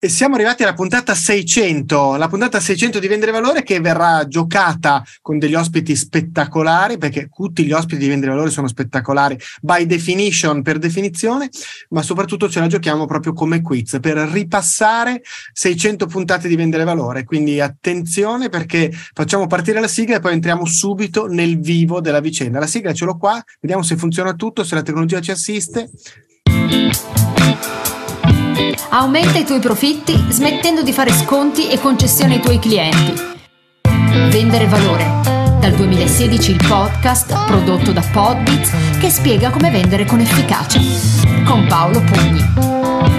E siamo arrivati alla puntata 600, la puntata 600 di Vendere Valore che verrà giocata con degli ospiti spettacolari, perché tutti gli ospiti di Vendere Valore sono spettacolari by definition, per definizione, ma soprattutto ce la giochiamo proprio come quiz per ripassare 600 puntate di Vendere Valore. Quindi attenzione perché facciamo partire la sigla e poi entriamo subito nel vivo della vicenda. La sigla ce l'ho qua, vediamo se funziona tutto, se la tecnologia ci assiste. Aumenta i tuoi profitti smettendo di fare sconti e concessioni ai tuoi clienti. Vendere valore. Dal 2016 il podcast prodotto da Podbits che spiega come vendere con efficacia. Con Paolo Pugni.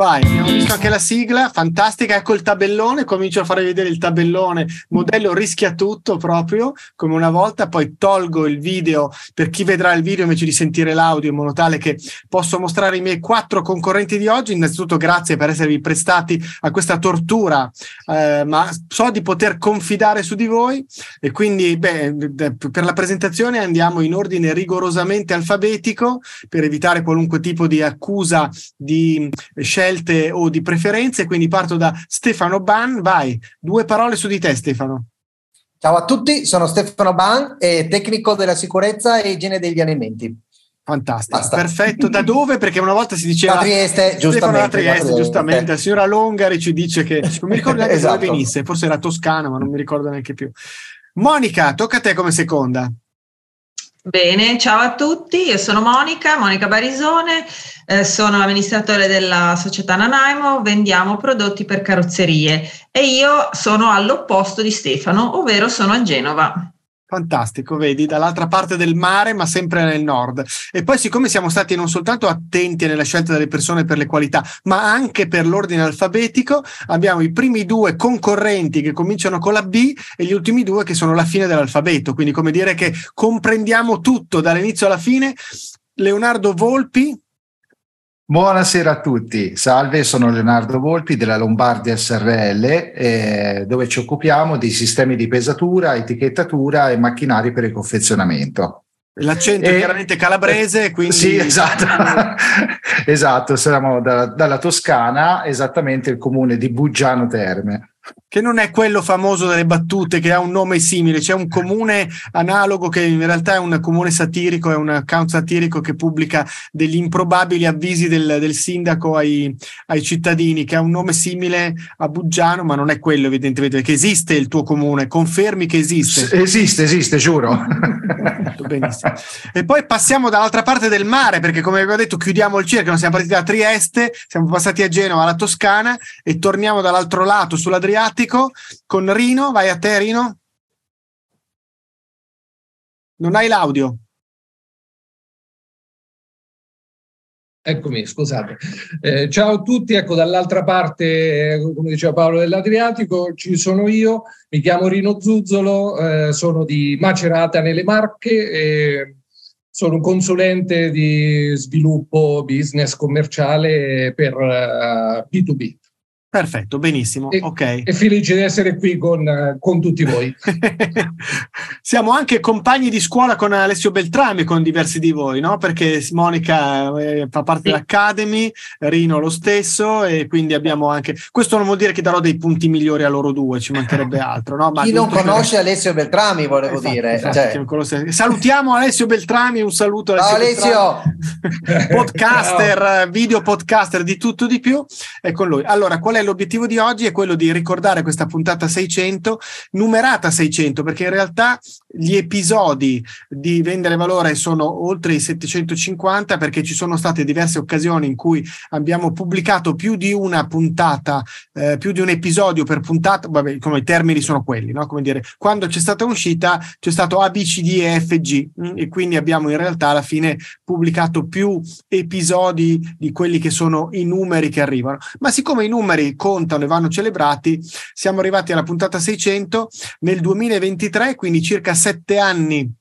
Vai, abbiamo visto anche la sigla, fantastica, ecco il tabellone, comincio a fare vedere il tabellone, modello rischia tutto proprio, come una volta, poi tolgo il video per chi vedrà il video invece di sentire l'audio in modo tale che posso mostrare i miei quattro concorrenti di oggi, innanzitutto grazie per esservi prestati a questa tortura, eh, ma so di poter confidare su di voi. E quindi beh, per la presentazione andiamo in ordine rigorosamente alfabetico per evitare qualunque tipo di accusa di scelta scelte o di preferenze, quindi parto da Stefano Ban, vai, due parole su di te Stefano. Ciao a tutti, sono Stefano Ban, tecnico della sicurezza e igiene degli alimenti. Fantastico, Basta. perfetto. Da dove? Perché una volta si diceva da Trieste, giustamente. Da Trieste, giustamente. La signora Longari ci dice che non mi ricordo neanche esatto. dove venisse, forse era Toscana, ma non mi ricordo neanche più. Monica, tocca a te come seconda. Bene, ciao a tutti, io sono Monica, Monica Barisone, eh, sono amministratore della società Nanaimo, vendiamo prodotti per carrozzerie e io sono all'opposto di Stefano, ovvero sono a Genova. Fantastico, vedi, dall'altra parte del mare, ma sempre nel nord. E poi, siccome siamo stati non soltanto attenti nella scelta delle persone per le qualità, ma anche per l'ordine alfabetico, abbiamo i primi due concorrenti che cominciano con la B e gli ultimi due che sono la fine dell'alfabeto. Quindi, come dire che comprendiamo tutto dall'inizio alla fine. Leonardo Volpi, Buonasera a tutti, salve, sono Leonardo Volpi della Lombardia SRL eh, dove ci occupiamo di sistemi di pesatura, etichettatura e macchinari per il confezionamento. L'accento e, è chiaramente calabrese, quindi... Sì, esatto, esatto siamo da, dalla Toscana, esattamente il comune di Buggiano Terme che non è quello famoso delle battute che ha un nome simile, c'è un comune analogo che in realtà è un comune satirico, è un account satirico che pubblica degli improbabili avvisi del, del sindaco ai, ai, cittadini, che ha un nome simile a Buggiano, ma non è quello evidentemente, che esiste il tuo comune, confermi che esiste. Esiste, esiste, giuro. Benissimo. E poi passiamo dall'altra parte del mare, perché come avevo detto chiudiamo il cerchio, siamo partiti da Trieste, siamo passati a Genova, alla Toscana e torniamo dall'altro lato sull'Adriatico Adriatico con Rino. Vai a te, Rino. Non hai l'audio. Eccomi, scusate. Eh, ciao a tutti, ecco dall'altra parte, come diceva Paolo dell'Adriatico, ci sono io, mi chiamo Rino Zuzzolo, eh, sono di Macerata nelle Marche, e sono un consulente di sviluppo business commerciale per uh, eh, B2B. Perfetto, benissimo. E, ok. E felice di essere qui con, con tutti voi. Siamo anche compagni di scuola con Alessio Beltrami, con diversi di voi, no? Perché Monica eh, fa parte sì. dell'Academy, Rino lo stesso, e quindi abbiamo anche. Questo non vuol dire che darò dei punti migliori a loro due, ci mancherebbe altro. No? Ma Chi non conosce per... Alessio Beltrami, volevo esatto, dire. Esatto, cioè... Salutiamo Alessio Beltrami, un saluto Alessio. Ciao Alessio! podcaster, Ciao. video podcaster di tutto di più, è con lui. Allora, qual è l'obiettivo di oggi è quello di ricordare questa puntata 600, numerata 600, perché in realtà gli episodi di Vendere Valore sono oltre i 750 perché ci sono state diverse occasioni in cui abbiamo pubblicato più di una puntata, eh, più di un episodio per puntata, vabbè, come i termini sono quelli, no? Come dire, quando c'è stata un'uscita c'è stato A, e F, G mm, e quindi abbiamo in realtà alla fine pubblicato più episodi di quelli che sono i numeri che arrivano. Ma siccome i numeri contano e vanno celebrati, siamo arrivati alla puntata 600 nel 2023, quindi circa sette anni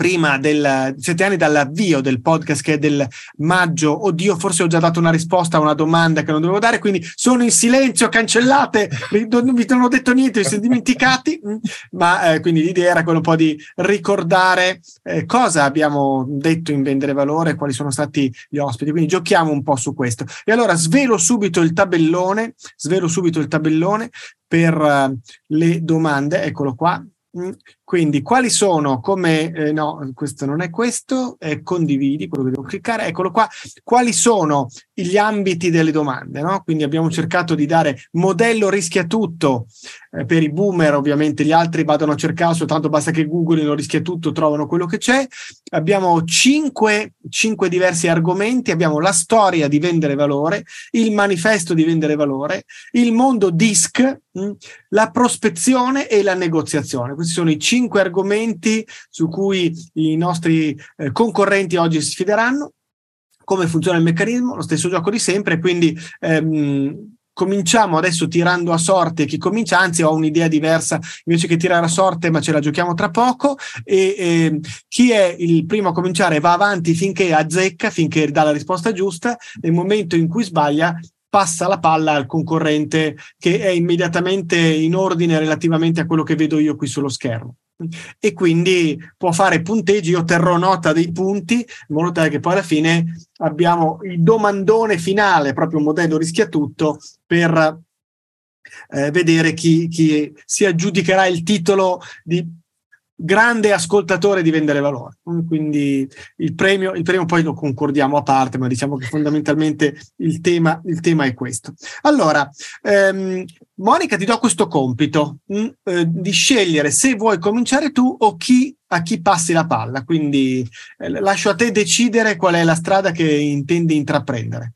prima del sette anni dall'avvio del podcast che è del maggio. Oddio, forse ho già dato una risposta a una domanda che non dovevo dare, quindi sono in silenzio, cancellate, non vi non ho detto niente, vi siete dimenticati. Mm. Ma eh, quindi l'idea era quello un po' di ricordare eh, cosa abbiamo detto in vendere valore, quali sono stati gli ospiti. Quindi giochiamo un po' su questo. E allora svelo subito il tabellone, svelo subito il tabellone per uh, le domande, eccolo qua. Mm. Quindi, quali sono come eh, no, questo non è questo, eh, condividi quello che devo cliccare, eccolo qua. Quali sono gli ambiti delle domande? No? Quindi abbiamo cercato di dare modello rischia tutto eh, per i boomer, ovviamente gli altri vadano a cercare soltanto basta che Google non rischia tutto, trovano quello che c'è. Abbiamo cinque, cinque diversi argomenti, abbiamo la storia di vendere valore, il manifesto di vendere valore, il mondo DISC, mh, mm, la prospezione e la negoziazione. Questi sono i cinque cinque argomenti su cui i nostri eh, concorrenti oggi si sfideranno. Come funziona il meccanismo? Lo stesso gioco di sempre, quindi ehm, cominciamo adesso tirando a sorte chi comincia, anzi ho un'idea diversa. Invece che tirare a sorte, ma ce la giochiamo tra poco. E, e chi è il primo a cominciare va avanti finché azzecca, finché dà la risposta giusta, nel momento in cui sbaglia passa la palla al concorrente che è immediatamente in ordine relativamente a quello che vedo io qui sullo schermo e quindi può fare punteggi, io terrò nota dei punti in modo tale che poi alla fine abbiamo il domandone finale, proprio un modello rischia tutto per eh, vedere chi, chi si aggiudicherà il titolo di grande ascoltatore di vendere valore. Quindi il premio, il premio poi lo concordiamo a parte, ma diciamo che fondamentalmente il tema, il tema è questo. Allora, ehm, Monica, ti do questo compito mh, mm, eh, di scegliere se vuoi cominciare tu o chi, a chi passi la palla. Quindi eh, lascio a te decidere qual è la strada che intendi intraprendere.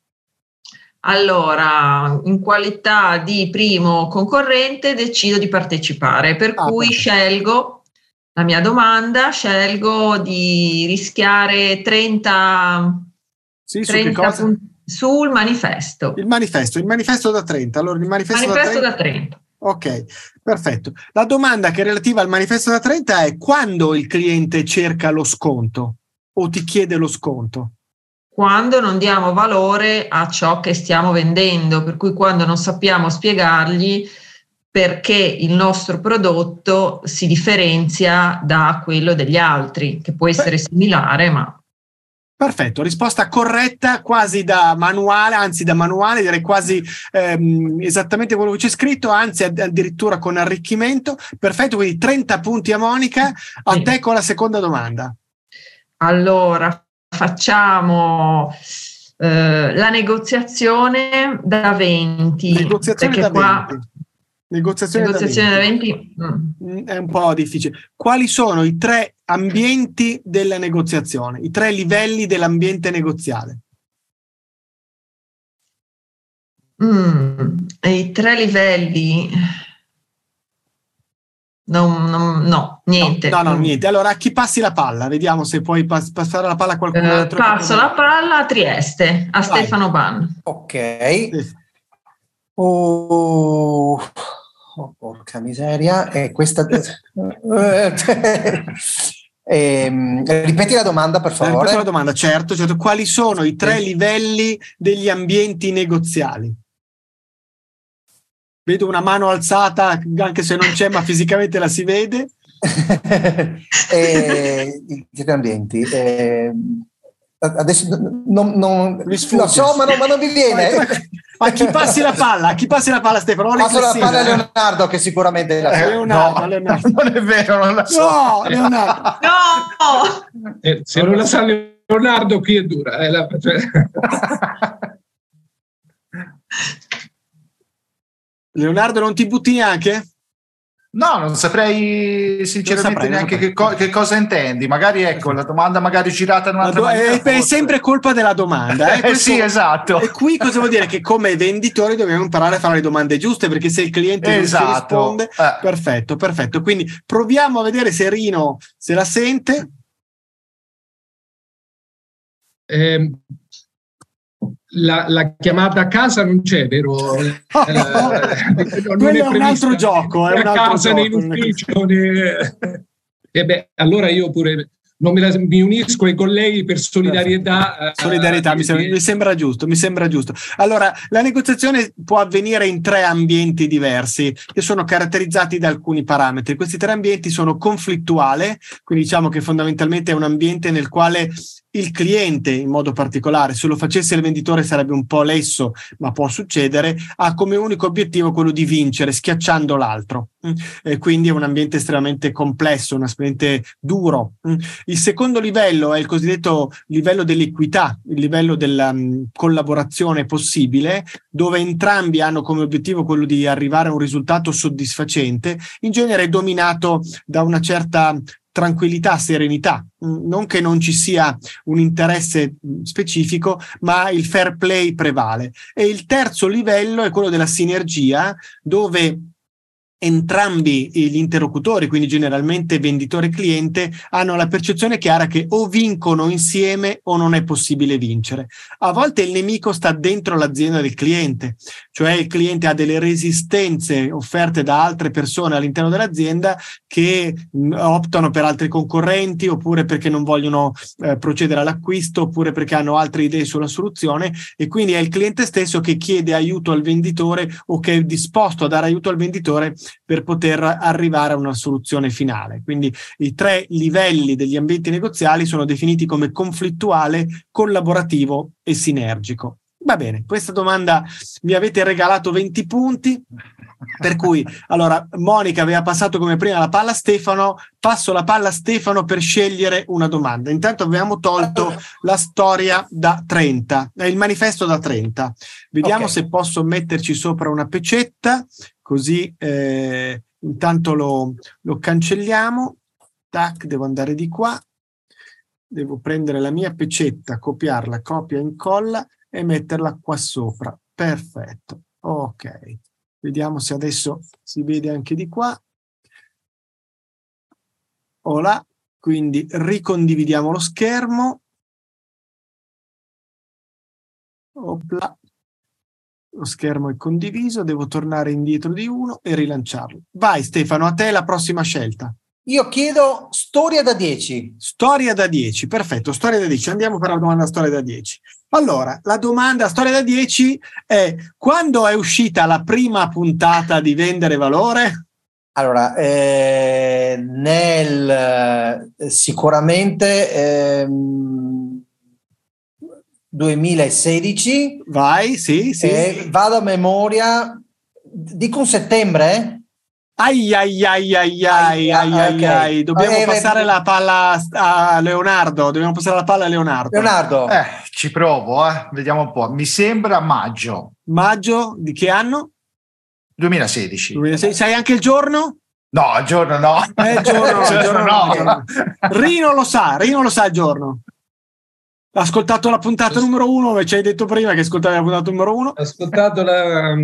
Allora, in qualità di primo concorrente decido di partecipare, per ah, cui perfetto. scelgo la mia domanda, scelgo di rischiare 30, sì, 30 su punti sul manifesto. Il manifesto, il manifesto da 30. Allora, il manifesto, manifesto da 30. Da 30. Ok, perfetto. La domanda che è relativa al manifesto da 30 è quando il cliente cerca lo sconto o ti chiede lo sconto? Quando non diamo valore a ciò che stiamo vendendo, per cui quando non sappiamo spiegargli perché il nostro prodotto si differenzia da quello degli altri, che può essere similare, ma... Perfetto, risposta corretta, quasi da manuale, anzi da manuale, direi quasi ehm, esattamente quello che c'è scritto, anzi addirittura con arricchimento. Perfetto, quindi 30 punti a Monica. A te con la seconda domanda. Allora, facciamo eh, la negoziazione da 20. Negoziazione da qua, 20 Negoziazione, Negoziazione da 20 mm. è un po' difficile. Quali sono i tre ambienti della negoziazione, i tre livelli dell'ambiente negoziale? Mm, I tre livelli. No, no, no, niente. No, no, niente. Allora, a chi passi la palla? Vediamo se puoi pass- passare la palla a qualcun uh, altro. Passo la palla a Trieste, a Vai. Stefano Ban. Ok. Oh. Oh, porca miseria, e questa... eh, ripeti la domanda, per favore. Ripeti la domanda, certo, certo. Quali sono i tre livelli degli ambienti negoziali? Vedo una mano alzata, anche se non c'è, ma fisicamente la si vede. eh, I tre ambienti. Eh, adesso non, non lo so, ma non, ma non mi viene. A chi passi la palla? A chi passi la palla, Stefano? Passo la palla a Leonardo, che sicuramente la eh, Leonardo, no, Leonardo. Non è vero, non la so. No, Leonardo. No! Eh, se non la sa Leonardo, qui è dura. Eh, la, cioè. Leonardo, non ti butti neanche? No, non saprei sinceramente non saprei, neanche che, co- che, cosa intendi. Magari ecco la domanda, magari girata in un'altra do- maniera. È, è, sempre colpa della domanda. Eh? eh sì, esatto. E qui cosa vuol dire? Che come venditori dobbiamo imparare a fare le domande giuste perché se il cliente esatto. non risponde, eh. perfetto, perfetto. Quindi proviamo a vedere se Rino se la sente. Eh, la, la, chiamata a casa non c'è, vero? eh, non Quello è, è un altro gioco. È a casa, gioco, né in ufficio, né... E beh, allora io pure non mi, la, mi, unisco ai colleghi per solidarietà. Eh, solidarietà, mi sembra, mi sembra, giusto, mi sembra giusto. Allora, la negoziazione può avvenire in tre ambienti diversi che sono caratterizzati da alcuni parametri. Questi tre ambienti sono conflittuale, quindi diciamo che fondamentalmente è un ambiente nel quale il cliente in modo particolare, se lo facesse il venditore sarebbe un po' lesso, ma può succedere, ha come unico obiettivo quello di vincere schiacciando l'altro. Mm. E quindi è un ambiente estremamente complesso, un ambiente duro. Mm. Il secondo livello è il cosiddetto livello dell'equità, il livello della um, collaborazione possibile, dove entrambi hanno come obiettivo quello di arrivare a un risultato soddisfacente, in genere dominato da una certa tranquillità, serenità, mm, non che non ci sia un interesse specifico, ma il fair play prevale. E il terzo livello è quello della sinergia, dove entrambi gli interlocutori, quindi generalmente venditore e cliente, hanno la percezione chiara che o vincono insieme o non è possibile vincere. A volte il nemico sta dentro l'azienda del cliente, cioè il cliente ha delle resistenze offerte da altre persone all'interno dell'azienda che optano per altri concorrenti oppure perché non vogliono eh, procedere all'acquisto oppure perché hanno altre idee sulla soluzione e quindi è il cliente stesso che chiede aiuto al venditore o che è disposto a dare aiuto al venditore per poter arrivare a una soluzione finale. Quindi i tre livelli degli ambienti negoziali sono definiti come conflittuale, collaborativo e sinergico. Va bene, questa domanda mi avete regalato 20 punti, per cui allora Monica aveva passato come prima la palla a Stefano, passo la palla a Stefano per scegliere una domanda. Intanto abbiamo tolto la storia da 30, il manifesto da 30. Vediamo okay. se posso metterci sopra una pecetta così eh, intanto lo, lo cancelliamo. Tac, devo andare di qua. Devo prendere la mia pecetta, copiarla, copia incolla e metterla qua sopra. Perfetto. Ok. Vediamo se adesso si vede anche di qua. Hola. Quindi ricondividiamo lo schermo. Opla lo schermo è condiviso, devo tornare indietro di uno e rilanciarlo. Vai Stefano, a te la prossima scelta. Io chiedo storia da 10. Storia da 10, perfetto, storia da 10. Andiamo per la domanda storia da 10. Allora, la domanda storia da 10 è quando è uscita la prima puntata di Vendere Valore? Allora, eh, nel sicuramente eh, 2016. Vai, sì, sì. E vado a memoria, dico un settembre? Ai ai ai ai ai ai ai ai, dobbiamo eh, passare eh, la palla a Leonardo, dobbiamo passare la palla a Leonardo. Leonardo. Eh, ci provo, eh. vediamo un po'. Mi sembra maggio. Maggio di che anno? 2016. 2016. Sai anche il giorno? No, il giorno no. Eh, il giorno, il giorno no. no. Rino lo sa, Rino lo sa il giorno. Ha ascoltato la puntata numero uno, ci hai detto prima che ascoltavi la puntata numero uno. Ho ascoltato la,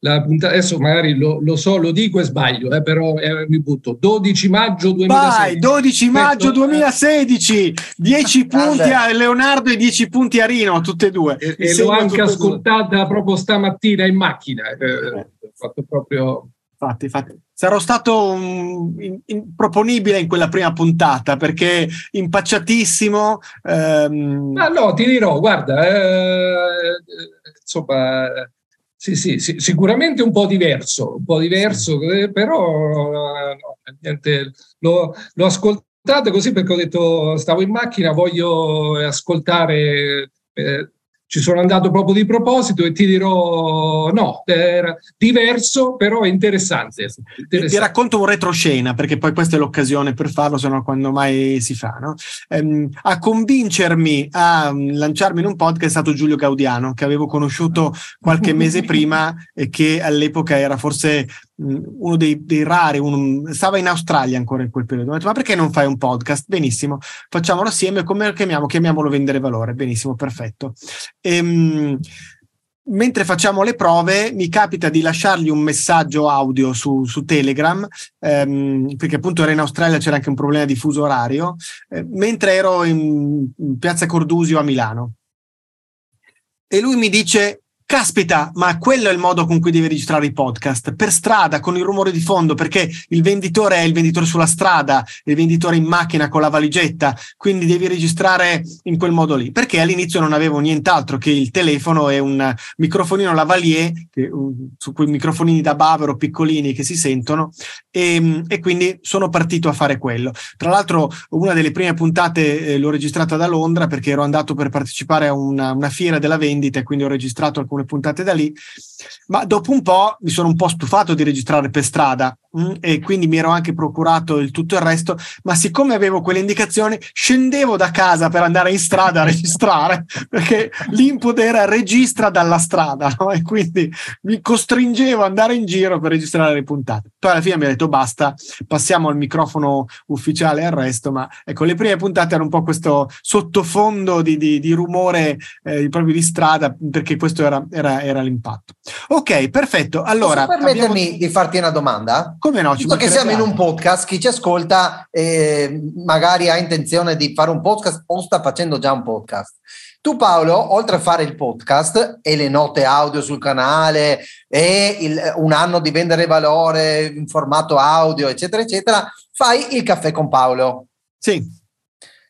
la puntata, adesso magari lo, lo, so, lo dico e sbaglio, eh, però eh, mi butto. 12 maggio 2016. Vai, 12 maggio 2016, 10 punti a Leonardo e 10 punti a Rino, tutte e due. E, e l'ho anche ascoltata proprio stamattina in macchina. Eh, ho fatto proprio Infatti, infatti, sarò stato un, in, in, proponibile in quella prima puntata perché impacciatissimo. Ehm... Ah, no, ti dirò, guarda, eh, insomma, sì, sì, sì, sicuramente un po' diverso, un po' diverso, eh, però no, niente, l'ho, l'ho ascoltato così perché ho detto, stavo in macchina, voglio ascoltare. Eh, ci sono andato proprio di proposito e ti dirò no, era diverso però interessante. interessante. Ti racconto un retroscena perché poi questa è l'occasione per farlo, se no quando mai si fa. No? Ehm, a convincermi a mm, lanciarmi in un podcast è stato Giulio Gaudiano che avevo conosciuto qualche mese prima e che all'epoca era forse uno dei, dei rari, un, stava in Australia ancora in quel periodo. Ho detto, ma perché non fai un podcast? Benissimo, facciamolo assieme. Come lo chiamiamo? Chiamiamolo Vendere Valore. Benissimo, perfetto. Ehm, mentre facciamo le prove, mi capita di lasciargli un messaggio audio su, su Telegram, ehm, perché appunto era in Australia, c'era anche un problema di fuso orario, eh, mentre ero in, in Piazza Cordusio a Milano. E lui mi dice: caspita, ma quello è il modo con cui devi registrare i podcast, per strada, con il rumore di fondo, perché il venditore è il venditore sulla strada, il venditore in macchina con la valigetta, quindi devi registrare in quel modo lì. Perché all'inizio non avevo nient'altro che il telefono e un microfonino lavalier, che, su quei microfonini da bavero piccolini che si sentono, e, e, quindi sono partito a fare quello. Tra l'altro, una delle prime puntate eh, l'ho registrata da Londra perché ero andato per partecipare a una, una fiera della vendita e quindi ho registrato alcune puntate da lì. Ma dopo un po' mi sono un po' stufato di registrare per strada mh, mm, e quindi mi ero anche procurato il tutto il resto. Ma siccome avevo quelle indicazioni, scendevo da casa per andare in strada a registrare perché l'input era registra dalla strada no? e quindi mi costringevo ad andare in giro per registrare le puntate. Poi alla fine mi ha detto basta, passiamo al microfono ufficiale e al resto. Ma ecco, le prime puntate erano un po' questo sottofondo di, di, di rumore eh, proprio di strada perché questo era, era, era l'impatto. Ok, perfetto. Allora, Posso permettermi abbiamo... di farti una domanda? Come no? Ci Perché siamo in un podcast, chi ci ascolta eh, magari ha intenzione di fare un podcast o sta facendo già un podcast. Tu Paolo, oltre a fare il podcast e le note audio sul canale e il, un anno di vendere valore in formato audio, eccetera, eccetera, fai il caffè con Paolo. Sì.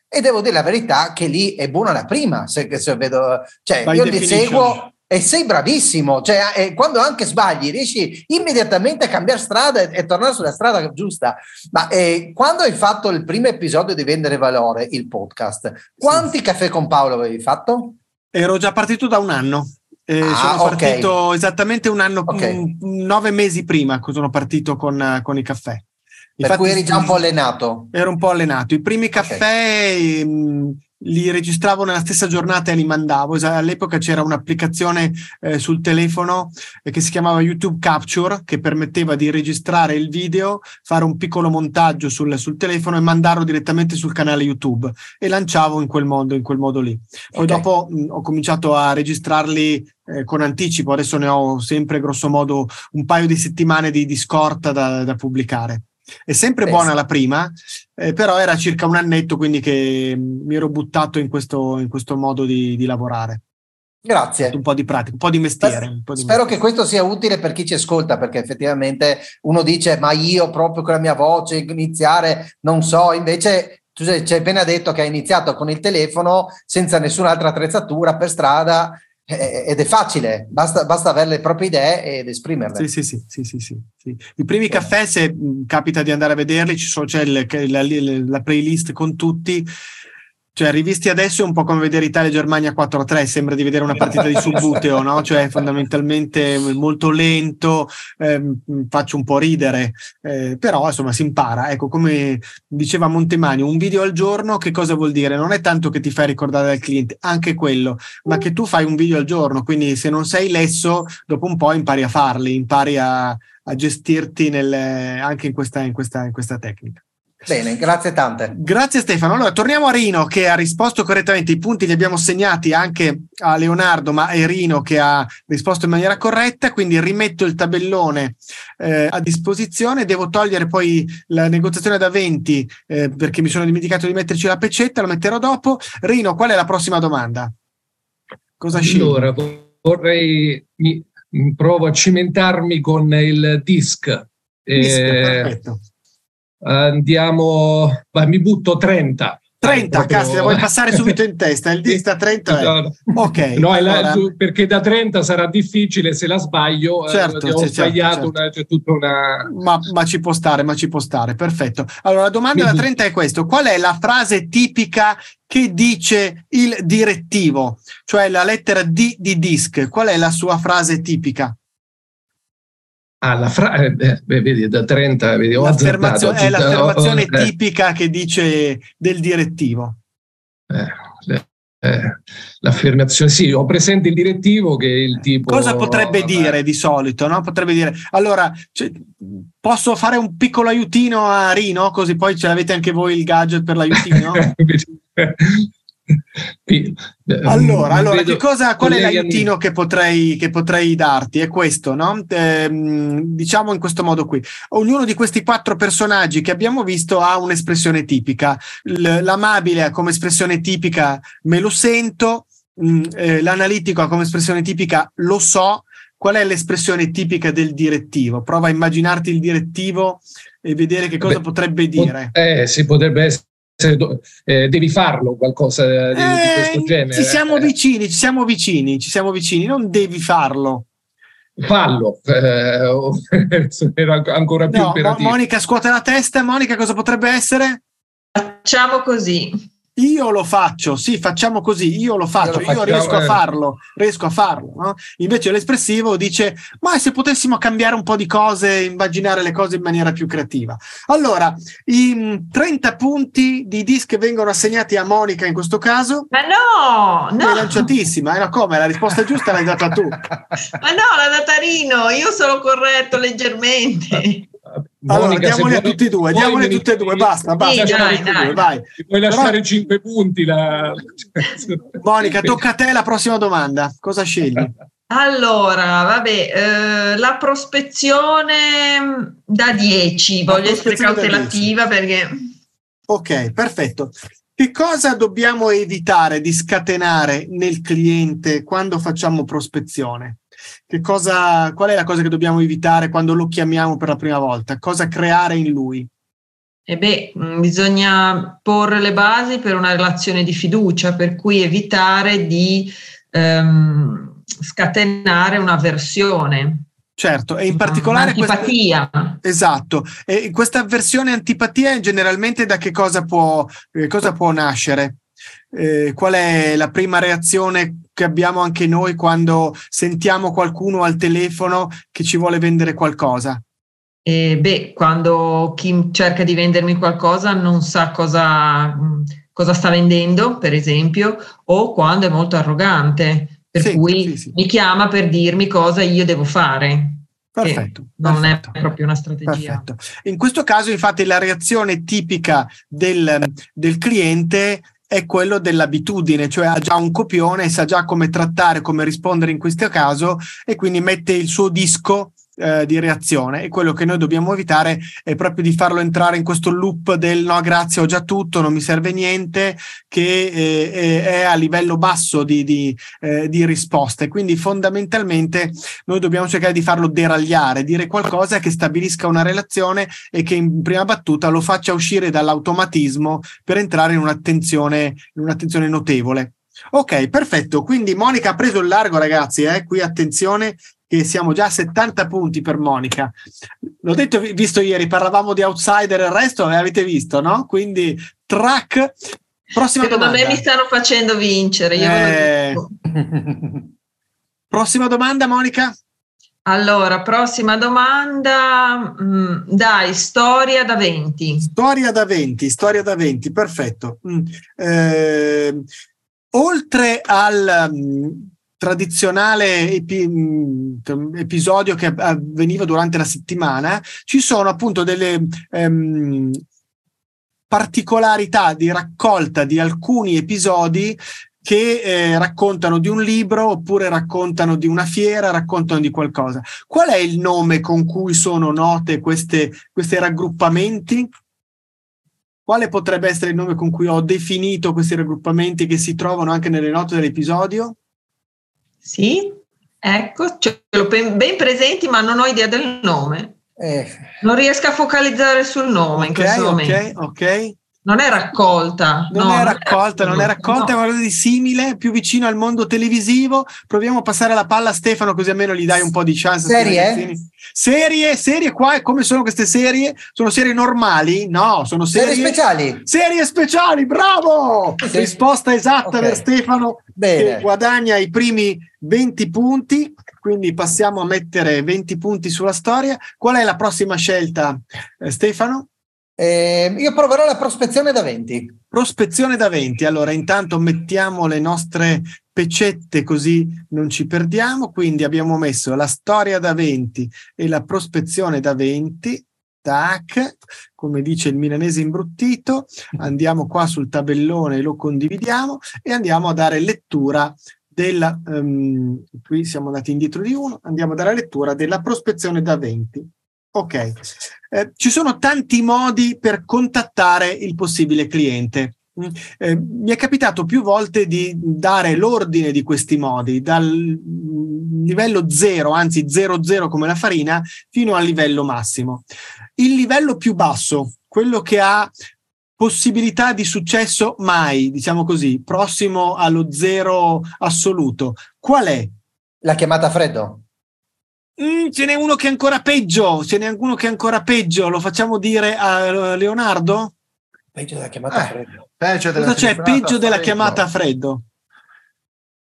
E devo dire la verità che lì è buona la prima, se, se vedo, cioè By io li seguo e sei bravissimo, cioè quando anche sbagli riesci immediatamente a cambiare strada e, e tornare sulla strada giusta. Ma eh, quando hai fatto il primo episodio di Vendere Valore, il podcast, quanti sì. caffè con Paolo avevi fatto? Ero già partito da un anno. Eh, ah, sono partito okay. esattamente un anno, okay. nove mesi prima sono partito con, con i caffè. Infatti, per cui eri già un po' allenato. Ero un po' allenato. I primi caffè okay. mh, li registravo nella stessa giornata e li mandavo. All'epoca c'era un'applicazione eh, sul telefono eh, che si chiamava YouTube Capture che permetteva di registrare il video, fare un piccolo montaggio sul, sul telefono e mandarlo direttamente sul canale YouTube e lanciavo in quel modo, in quel modo lì. Poi okay. dopo mh, ho cominciato a registrarli eh, con anticipo, adesso ne ho sempre grosso modo un paio di settimane di, di scorta da, da pubblicare. È sempre eh, buona la prima, eh, però era circa un annetto, quindi che mi ero buttato in questo, in questo modo di, di lavorare. Grazie. Un po' di pratica, un po' di mestiere. Po di Spero mestiere. che questo sia utile per chi ci ascolta, perché effettivamente uno dice, ma io proprio con la mia voce iniziare, non so, invece tu ci hai appena detto che hai iniziato con il telefono senza nessun'altra attrezzatura per strada ed è facile, basta, basta, avere le proprie idee ed esprimerle. Sì, sì, sì, sì, sì, sì. I primi sì. caffè, se capita di andare a vederli, ci sono, c'è la, la, playlist con tutti cioè, rivisti adesso è un po' come vedere Italia-Germania 4-3, sembra di vedere una partita di subbuteo, no? Cioè, fondamentalmente molto lento, ehm, faccio un po' ridere, eh, però insomma si impara. Ecco, come diceva Montemani, un video al giorno che cosa vuol dire? Non è tanto che ti fai ricordare dal cliente, anche quello, ma che tu fai un video al giorno, quindi se non sei lesso, dopo un po' impari a farli, impari a, a gestirti nel, anche in questa, in, questa, in questa tecnica. Bene, grazie tante. Grazie Stefano. Allora, torniamo a Rino che ha risposto correttamente. I punti li abbiamo segnati anche a Leonardo, ma è Rino che ha risposto in maniera corretta. Quindi rimetto il tabellone eh, a disposizione. Devo togliere poi la negoziazione da 20 eh, perché mi sono dimenticato di metterci la peccetta, lo metterò dopo. Rino, qual è la prossima domanda? Cosa scegli? Allora, vorrei, provo a cimentarmi con il DISC. DISC eh, perfetto andiamo, beh, mi butto 30. 30, proprio... caspita, vuoi passare subito in testa? Il dista 30 è... Ok. No, allora... la, perché da 30 sarà difficile se la sbaglio. Eh, certo, eh, ho certo, sbagliato, certo. Una, c'è tutta una... Ma, ma, ci può stare, ma ci può stare, perfetto. Allora, la domanda mi da 30 è questa. Qual è la frase tipica che dice il direttivo? Cioè la lettera D di DISC. Qual è la sua frase tipica? Alla fra- eh, vedi da 30 vedi, l'affermazione, è l'affermazione oh, tipica che dice del direttivo. Eh, eh, l'affermazione sì ho presente il direttivo che è il tipo cosa potrebbe dire di solito no? potrebbe dire allora cioè, posso fare un piccolo aiutino a Rino? Così poi ce l'avete anche voi il gadget per l'aiutino allora, allora che cosa, qual è l'aiutino che potrei, che potrei darti? È questo, no? Eh, diciamo in questo modo qui. Ognuno di questi quattro personaggi che abbiamo visto ha un'espressione tipica. L- l'amabile come espressione tipica me lo sento, mh, mm, eh, l'analitico ha come espressione tipica lo so, qual è l'espressione tipica del direttivo? Prova a immaginarti il direttivo e vedere che cosa Beh, potrebbe dire. Eh, si potrebbe essere eh, devi farlo qualcosa di, eh, di questo genere. Ci siamo eh. vicini, ci siamo vicini, ci siamo vicini, non devi farlo. Fallo, eh, era ancora più no. Monica scuote la testa, Monica cosa potrebbe essere? Facciamo così. Io lo faccio, sì, facciamo così, io lo faccio, io, io riesco a eh. farlo, riesco a farlo. No? Invece l'espressivo dice, ma se potessimo cambiare un po' di cose, immaginare le cose in maniera più creativa. Allora, i 30 punti di disc vengono assegnati a Monica in questo caso. Ma no, no. È lanciatissima, eh, no, come? La risposta giusta l'hai data tu. ma no, l'ha data Rino, io sono corretto leggermente. Allora, Monica, diamoli a tutti e due, diamoli tutte e due, basta, basta. Sì, dai, dai. vai. Puoi lasciare Però... 5 punti. La... Monica, tocca a te la prossima domanda. Cosa scegli? Allora, vabbè, eh, la prospezione da 10, voglio essere cautelativa perché... Ok, perfetto. Che cosa dobbiamo evitare di scatenare nel cliente quando facciamo prospezione? Che cosa, qual è la cosa che dobbiamo evitare quando lo chiamiamo per la prima volta? Cosa creare in lui? E beh, mm, bisogna porre le basi per una relazione di fiducia, per cui evitare di ehm, scatenare un'avversione. Certo, e in particolare antipatia. Questa, esatto, e questa avversione antipatia generalmente da che cosa può, eh, cosa può nascere? Eh, qual è la prima reazione che abbiamo anche noi quando sentiamo qualcuno al telefono che ci vuole vendere qualcosa? Eh, beh, quando chi cerca di vendermi qualcosa non sa cosa, cosa sta vendendo, per esempio, o quando è molto arrogante, per sì, cui sì, sì. mi chiama per dirmi cosa io devo fare. Perfetto. Non perfetto. è proprio una strategia. Perfetto. In questo caso, infatti, la reazione tipica del, del cliente è quello dell'abitudine, cioè ha già un copione, sa già come trattare, come rispondere in questo caso e quindi mette il suo disco eh, di reazione e quello che noi dobbiamo evitare è proprio di farlo entrare in questo loop del no grazie ho già tutto non mi serve niente che eh, è a livello basso di, di, eh, di risposte quindi fondamentalmente noi dobbiamo cercare di farlo deragliare dire qualcosa che stabilisca una relazione e che in prima battuta lo faccia uscire dall'automatismo per entrare in un'attenzione, in un'attenzione notevole Ok, perfetto. Quindi Monica ha preso il largo, ragazzi. Eh? Qui attenzione, che siamo già a 70 punti per Monica. L'ho detto, visto ieri, parlavamo di outsider e il resto avete visto, no? Quindi track. Prossima Secondo domanda. me mi stanno facendo vincere. Eh... Prossima domanda, Monica. Allora, prossima domanda. Mm, dai, storia da 20. Storia da 20, storia da 20, perfetto. Eh, oltre al mm, tradizionale epi, episodio che avveniva durante la settimana, ci sono appunto delle ehm, particolarità di raccolta di alcuni episodi che eh, raccontano di un libro oppure raccontano di una fiera, raccontano di qualcosa. Qual è il nome con cui sono note questi raggruppamenti? Quale potrebbe essere il nome con cui ho definito questi raggruppamenti che si trovano anche nelle note dell'episodio? Sì, ecco, ce l'ho ben presenti, ma non ho idea del nome. Eh. Non riesco a focalizzare sul nome okay, in questo momento. Ok, ok. Non è raccolta. Non no, è raccolta, non è raccolta, no. è qualcosa di simile, più vicino al mondo televisivo. Proviamo a passare la palla a Stefano, così almeno gli dai un po' di chance. Serie? Serie, serie qua, come sono queste serie? Sono serie normali? No, sono serie, serie speciali. Serie speciali, bravo! Sì. Risposta esatta okay. per Stefano, Bene. che guadagna i primi 20 punti. Quindi passiamo a mettere 20 punti sulla storia. Qual è la prossima scelta, eh, Stefano? Eh, io proverò la prospezione da 20. Prospezione da 20. Allora, intanto mettiamo le nostre pecette così non ci perdiamo. Quindi abbiamo messo la storia da 20 e la prospezione da 20. Tac, come dice il milanese imbruttito, andiamo qua sul tabellone, lo condividiamo e andiamo a dare lettura della, um, qui siamo andati indietro di uno, andiamo a dare lettura della prospezione da 20. Ok, eh, ci sono tanti modi per contattare il possibile cliente. Mm, eh, mi è capitato più volte di dare l'ordine di questi modi dal livello 0, anzi 0,0 come la farina, fino al livello massimo. Il livello più basso, quello che ha possibilità di successo mai, diciamo così, prossimo allo zero assoluto, qual è? La chiamata a freddo. Mm, ce n'è uno che è ancora peggio, ce n'è uno che è ancora peggio, lo facciamo dire a Leonardo? Peggio della chiamata a eh, freddo. Peggio della Cosa c'è peggio della chiamata a freddo?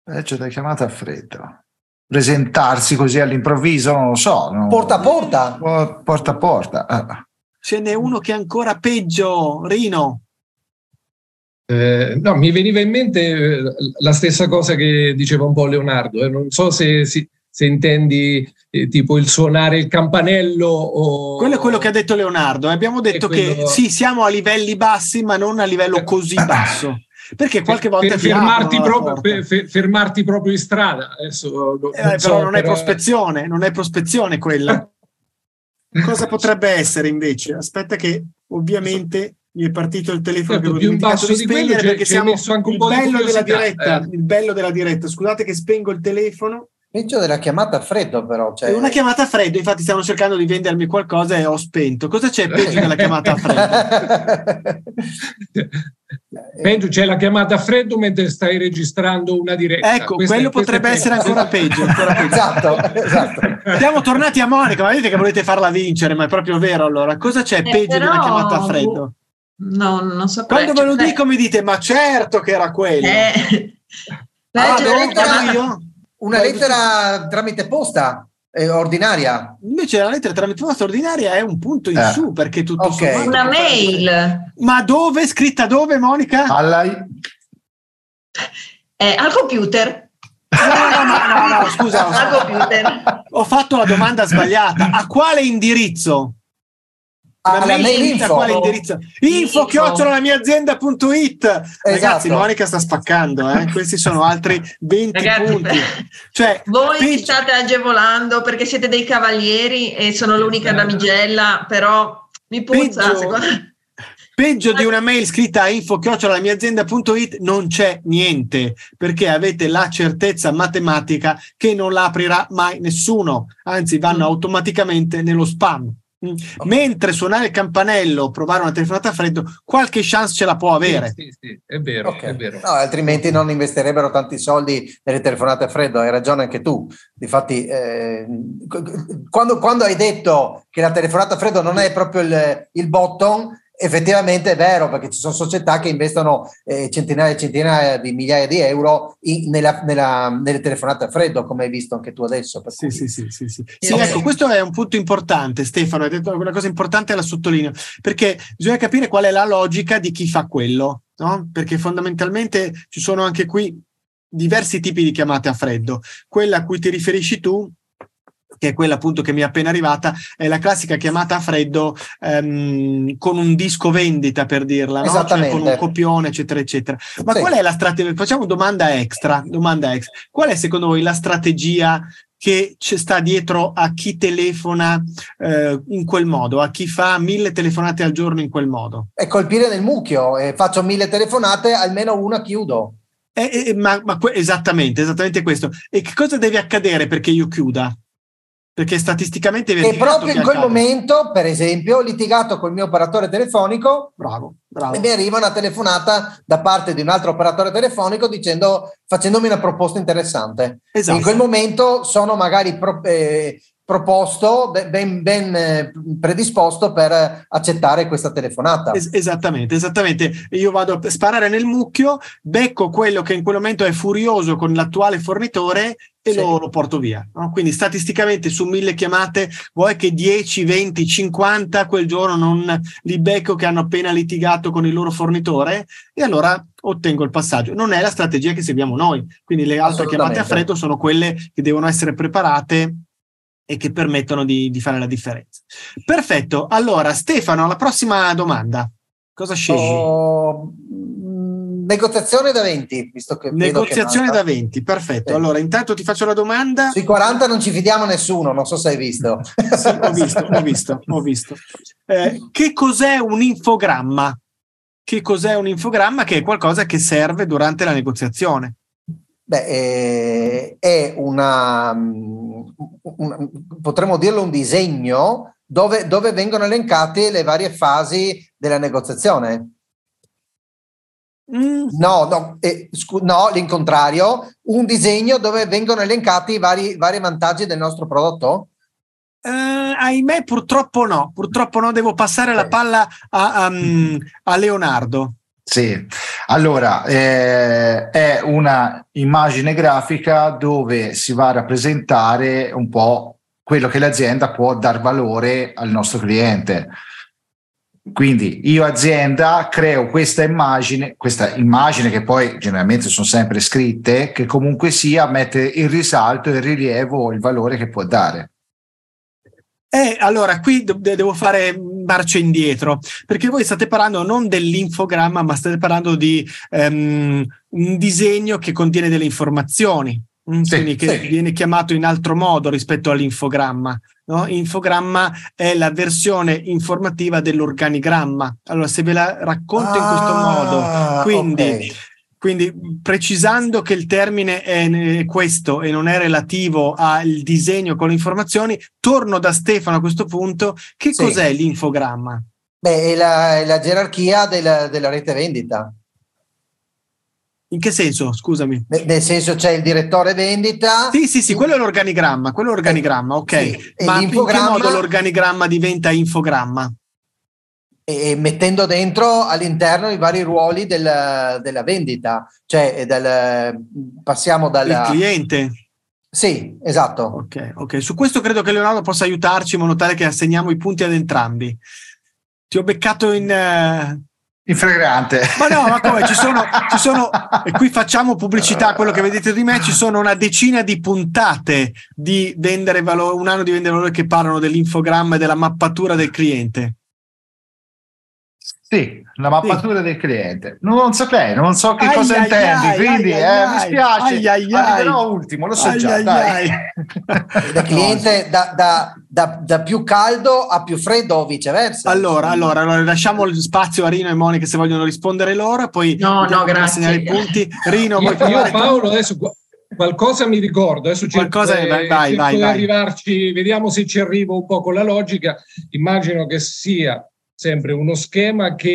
Peggio della chiamata a freddo. Presentarsi così all'improvviso, non lo so. No? Porta a porta. Porta a porta. Ah. Ce n'è uno che è ancora peggio, Rino. Eh, no, mi veniva in mente eh, la stessa cosa che diceva un po' Leonardo. Eh. Non so se, se, se intendi eh, tipo il suonare il campanello o... Quello è quello che ha detto Leonardo. Abbiamo detto quello... che sì, siamo a livelli bassi, ma non a livello così basso. Perché qualche volta per, fermarti, proprio, per, fermarti, proprio, in strada. Adesso, eh, non però so, non però... è prospezione, non è prospezione quella. Cosa potrebbe essere invece? Aspetta che ovviamente mi è partito il telefono certo, che ho dimenticato di spegnere perché siamo anche un il bello della diretta, eh. il bello della diretta. Scusate che spengo il telefono. Peggio della chiamata a freddo, però. Cioè... È una chiamata a freddo, infatti stiamo cercando di vendermi qualcosa e ho spento. Cosa c'è peggio della chiamata a freddo? Peggio c'è la chiamata a freddo mentre stai registrando una diretta. Ecco, questa, quello potrebbe essere ancora peggio, ancora peggio. esatto, esatto. Siamo tornati a Monica, ma vedete che volete farla vincere, ma è proprio vero allora. Cosa c'è eh, peggio però... della chiamata a freddo? No, non so. Quando ve lo dico mi dite, ma certo che era quello. Eh. Ah, devo io? Una lettera tramite posta eh, ordinaria. Invece la lettera tramite posta ordinaria è un punto in eh. su perché tutto okay. Una mail. Ma dove? Scritta dove, Monica? Alla... Eh, al computer. No, no, no, no, no scusa. Al computer. Ho fatto la domanda sbagliata. A quale indirizzo? Alla mail info. quale indirizzo? Info, chiocciola la mia azienda.it. Esatto. Ragazzi, Monica sta spaccando, eh? questi sono altri 20 Ragazzi, punti. Cioè, voi ci state agevolando perché siete dei cavalieri e sono l'unica damigella, però mi puzza. Peggio, secondo... peggio di una mail scritta a info chiocciola la mia azienda.it non c'è niente perché avete la certezza matematica che non la aprirà mai nessuno, anzi vanno mm. automaticamente nello spam. Mm. Mentre suonare il campanello, provare una telefonata a freddo, qualche chance ce la può avere. Sì, sì, sì è vero, okay. è vero. No, altrimenti non investirebbero tanti soldi nelle telefonate a freddo, hai ragione anche tu. Difatti, eh, quando, quando, hai detto che la telefonata a freddo non è proprio il, il bottom, effettivamente è vero perché ci sono società che investono eh, centinaia e centinaia di migliaia di euro in, nella, nella, nelle telefonate a freddo come hai visto anche tu adesso sì, cui... sì, sì, sì, sì. sì ecco questo è un punto importante Stefano hai detto una cosa importante la sottolineo perché bisogna capire qual è la logica di chi fa quello no? perché fondamentalmente ci sono anche qui diversi tipi di chiamate a freddo quella a cui ti riferisci tu che è quella appunto che mi è appena arrivata, è la classica chiamata a freddo ehm, con un disco vendita per dirla, no? cioè con un copione, eccetera, eccetera. Ma sì. qual è la strategia? Facciamo domanda extra, domanda extra. Qual è secondo voi la strategia che ci sta dietro a chi telefona eh, in quel modo, a chi fa mille telefonate al giorno in quel modo? È colpire nel mucchio, eh, faccio mille telefonate, almeno una chiudo. Eh, eh ma, ma esattamente, esattamente questo. E che cosa deve accadere perché io chiuda? Perché statisticamente... E proprio in quel accade. momento, per esempio, ho litigato col mio operatore telefonico. Bravo, bravo. E mi arriva una telefonata da parte di un altro operatore telefonico dicendo, facendomi una proposta interessante. Esatto. In quel momento sono magari pro, eh, proposto, ben, ben, eh, predisposto per accettare questa telefonata. Es- esattamente, esattamente. Io vado a sparare nel mucchio, becco quello che in quel momento è furioso con l'attuale fornitore e sì. lo, lo, porto via. No? Quindi statisticamente su mille chiamate vuoi che 10, 20, 50 quel giorno non li becco che hanno appena litigato con il loro fornitore e allora ottengo il passaggio. Non è la strategia che seguiamo noi. Quindi le altre chiamate a freddo sono quelle che devono essere preparate e che permettono di, di, fare la differenza. Perfetto, allora Stefano, la prossima domanda. Cosa scegli? Oh, negoziazione da 20, visto che... Negoziazione che da 20, perfetto. Sì. Allora, intanto ti faccio la domanda. Sui 40 non ci fidiamo nessuno, non so se hai visto. sì, ho visto, ho visto, ho visto. Eh, che cos'è un infogramma? che cos'è un infogramma, che è qualcosa che serve durante la negoziazione. Beh, eh, è una, mm, una, potremmo dirlo, un disegno dove, dove vengono elencate le varie fasi della negoziazione. Mm. No, no, eh, scu- no, l'incontrario, un disegno dove vengono elencati i vari, vari vantaggi del nostro prodotto? Eh, ahimè, purtroppo no, purtroppo no, devo passare la palla a, a, mm, a Leonardo. Sì, allora eh, è una immagine grafica dove si va a rappresentare un po' quello che l'azienda può dar valore al nostro cliente. Quindi io azienda creo questa immagine, questa immagine che poi generalmente sono sempre scritte, che comunque sia mette in risalto il rilievo il valore che può dare. Eh, allora, qui devo fare marcia indietro, perché voi state parlando non dell'infogramma, ma state parlando di um, un disegno che contiene delle informazioni, mm, sì, quindi che sì. viene chiamato in altro modo rispetto all'infogramma. No? Infogramma è la versione informativa dell'organigramma. Allora, se ve la racconto ah, in questo modo, ah, quindi... Okay quindi precisando che il termine è questo e non è relativo al disegno con le informazioni, torno da Stefano a questo punto. Che sì. cos'è l'infogramma? Beh, è la, è la gerarchia della, della, rete vendita. In che senso? Scusami. Nel senso c'è il direttore vendita. Sì, sì, sì, quello è l'organigramma, quello è l'organigramma, ok. Sì. Ma in che modo l'organigramma diventa infogramma? E mettendo dentro all'interno i vari ruoli del, della vendita, cioè del, passiamo dal cliente. Sì, esatto. Ok, ok. Su questo credo che Leonardo possa aiutarci in modo tale che assegniamo i punti ad entrambi. Ti ho beccato in. Uh... In fragrante. Ma no, ma come? Ci sono, ci sono, e qui facciamo pubblicità a quello che vedete di me, ci sono una decina di puntate di vendere valore, un anno di vendere valore che parlano dell'infogramma e della mappatura del cliente. Sì, la mappatura sì. del cliente. Non saprei, non so che ai cosa ai intendi, ai quindi eh, mi spiace. Arriverò ultimo, lo so già. Dai. da cliente da, da, da, da, più caldo a più freddo o viceversa. Allora, allora, allora lasciamo spazio a Rino e Monica se vogliono rispondere loro, poi no, no, grazie. i punti. Rino, io, io Paolo adesso qualcosa mi ricordo, adesso qualcosa cerco, vai, vai, vai, vai. arrivarci, vediamo se ci arrivo un po' con la logica. Immagino che sia sempre uno schema che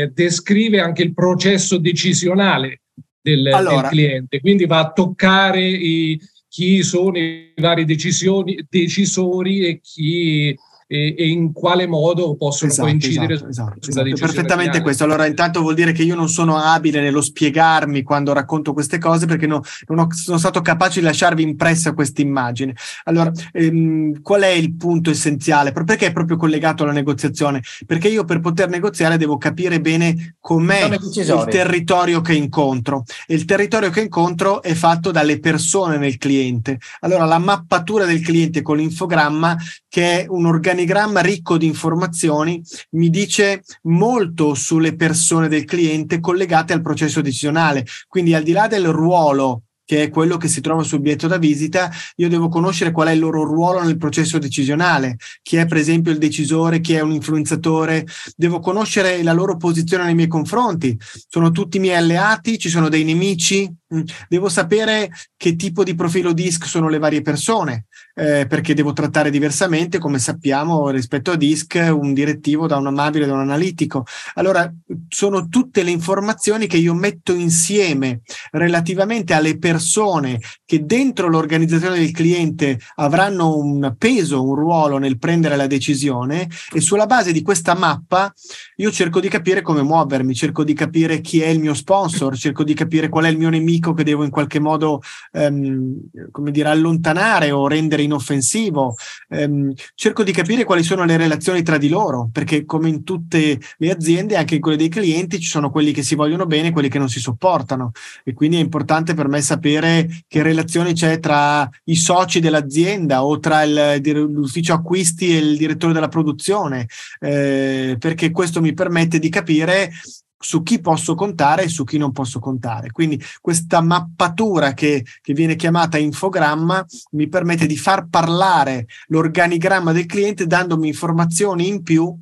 eh, descrive anche il processo decisionale del, allora. del, cliente, quindi va a toccare i, chi sono i vari decisori e chi e, e, in quale modo possono esatto, coincidere esatto, esatto, esatto. perfettamente finale. questo. Allora intanto vuol dire che io non sono abile nello spiegarmi quando racconto queste cose perché no, non ho, sono stato capace di lasciarvi impressa questa immagine. Allora ehm, qual è il punto essenziale? Perché è proprio collegato alla negoziazione? Perché io per poter negoziare devo capire bene com'è il territorio che incontro. E il territorio che incontro è fatto dalle persone nel cliente. Allora la mappatura del cliente con l'infogramma che è un organizzazione organigramma ricco di informazioni mi dice molto sulle persone del cliente collegate al processo decisionale. Quindi al di là del ruolo che è quello che si trova sul biglietto da visita, io devo conoscere qual è il loro ruolo nel processo decisionale, chi è per esempio il decisore, chi è un influenzatore, devo conoscere la loro posizione nei miei confronti, sono tutti miei alleati, ci sono dei nemici, mm, devo sapere che tipo di profilo DISC sono le varie persone, eh, perché devo trattare diversamente, come sappiamo, rispetto a DISC, un direttivo da un amabile, da un analitico. Allora, sono tutte le informazioni che io metto insieme relativamente alle persone che dentro l'organizzazione del cliente avranno un peso, un ruolo nel prendere la decisione e sulla base di questa mappa io cerco di capire come muovermi, cerco di capire chi è il mio sponsor, cerco di capire qual è il mio nemico che devo in qualche modo, ehm, come dire, allontanare o rendere inoffensivo. Ehm, cerco di capire quali sono le relazioni tra di loro, perché come in tutte le aziende, anche in quelle dei clienti, ci sono quelli che si vogliono bene e quelli che non si sopportano. E quindi è importante per me sapere che relazione c'è tra i soci dell'azienda o tra il, l'ufficio acquisti e il direttore della produzione, eh, perché questo mi permette di capire su chi posso contare e su chi non posso contare. Quindi questa mappatura che, che, viene chiamata infogramma mi permette di far parlare l'organigramma del cliente dandomi informazioni in più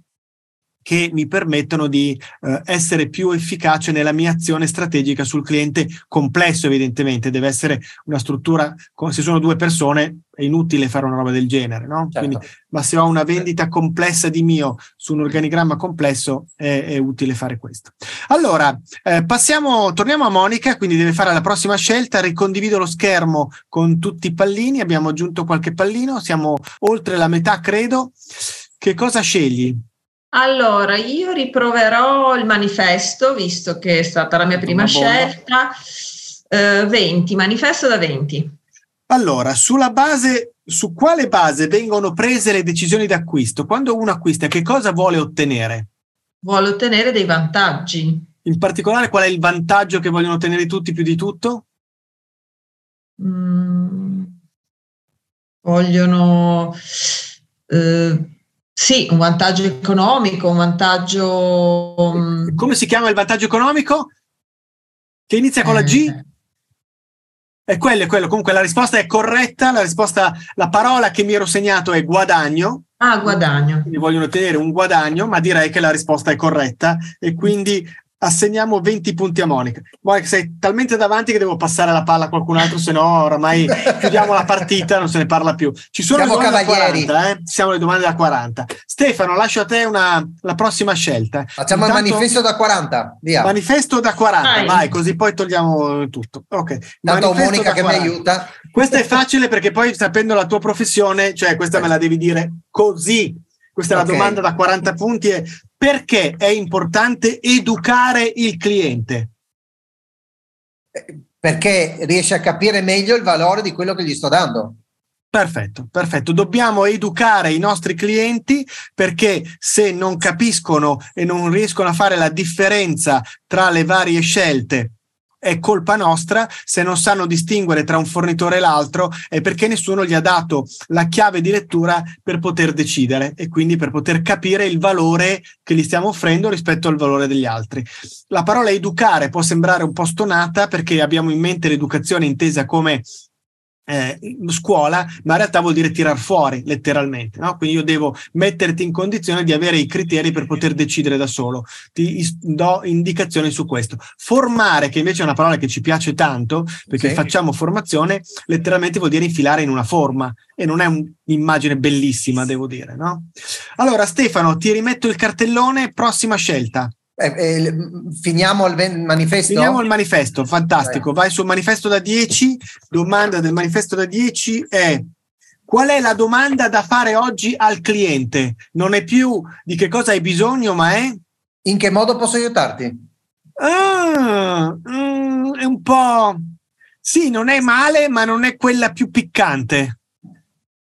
che mi permettono di eh, essere più efficace nella mia azione strategica sul cliente complesso, evidentemente. Deve essere una struttura, se sono due persone è inutile fare una roba del genere, no? Certo. Quindi, ma se ho una vendita complessa di mio su un organigramma complesso è, è utile fare questo. Allora, eh, passiamo, torniamo a Monica, quindi deve fare la prossima scelta, ricondivido lo schermo con tutti i pallini, abbiamo aggiunto qualche pallino, siamo oltre la metà credo. Che cosa scegli? Allora, io riproverò il manifesto, visto che è stata la mia prima scelta. Eh, 20, manifesto da 20. Allora, sulla base, su quale base vengono prese le decisioni d'acquisto? Quando uno acquista, che cosa vuole ottenere? Vuole ottenere dei vantaggi. In particolare, qual è il vantaggio che vogliono ottenere tutti più di tutto? Mm, vogliono... Eh, sì, un vantaggio economico, un vantaggio... Mm, Come si chiama il vantaggio economico? Che inizia con eh. la G? Eh. È quello, è quello. Comunque la risposta è corretta, la risposta, la parola che mi ero segnato è guadagno. Ah, guadagno. Quindi vogliono ottenere un guadagno, ma direi che la risposta è corretta e quindi assegniamo 20 punti a Monica. Monica, sei talmente davanti che devo passare la palla a qualcun altro, se no oramai chiudiamo la partita, non se ne parla più. Ci sono Siamo le domande cavalieri. da 40, eh? Siamo le domande da 40. Stefano, lascio a te una, la prossima scelta. Facciamo Intanto, il manifesto da 40, via. Manifesto da 40, vai, vai così poi togliamo tutto. Ok. Tanto Monica che 40. mi aiuta. Questo è facile perché poi sapendo la tua professione, cioè questa me la devi dire così. Questa è okay. la domanda da 40 punti. È perché è importante educare il cliente? Perché riesce a capire meglio il valore di quello che gli sto dando. Perfetto, perfetto. Dobbiamo educare i nostri clienti perché se non capiscono e non riescono a fare la differenza tra le varie scelte è colpa nostra se non sanno distinguere tra un fornitore e l'altro è perché nessuno gli ha dato la chiave di lettura per poter decidere e quindi per poter capire il valore che gli stiamo offrendo rispetto al valore degli altri. La parola educare può sembrare un po' stonata perché abbiamo in mente l'educazione intesa come eh, scuola, ma in realtà vuol dire tirar fuori letteralmente. No? Quindi io devo metterti in condizione di avere i criteri per poter decidere da solo. Ti do indicazioni su questo. Formare, che invece è una parola che ci piace tanto, perché sì. facciamo formazione, letteralmente vuol dire infilare in una forma e non è un'immagine bellissima, devo dire. No? Allora, Stefano, ti rimetto il cartellone, prossima scelta. Eh, eh, finiamo il manifesto? Finiamo il manifesto, fantastico. Vai sul manifesto da 10. Domanda del manifesto da 10 è qual è la domanda da fare oggi al cliente? Non è più di che cosa hai bisogno, ma è in che modo posso aiutarti? Ah, mm, è un po'... Sì, non è male, ma non è quella più piccante.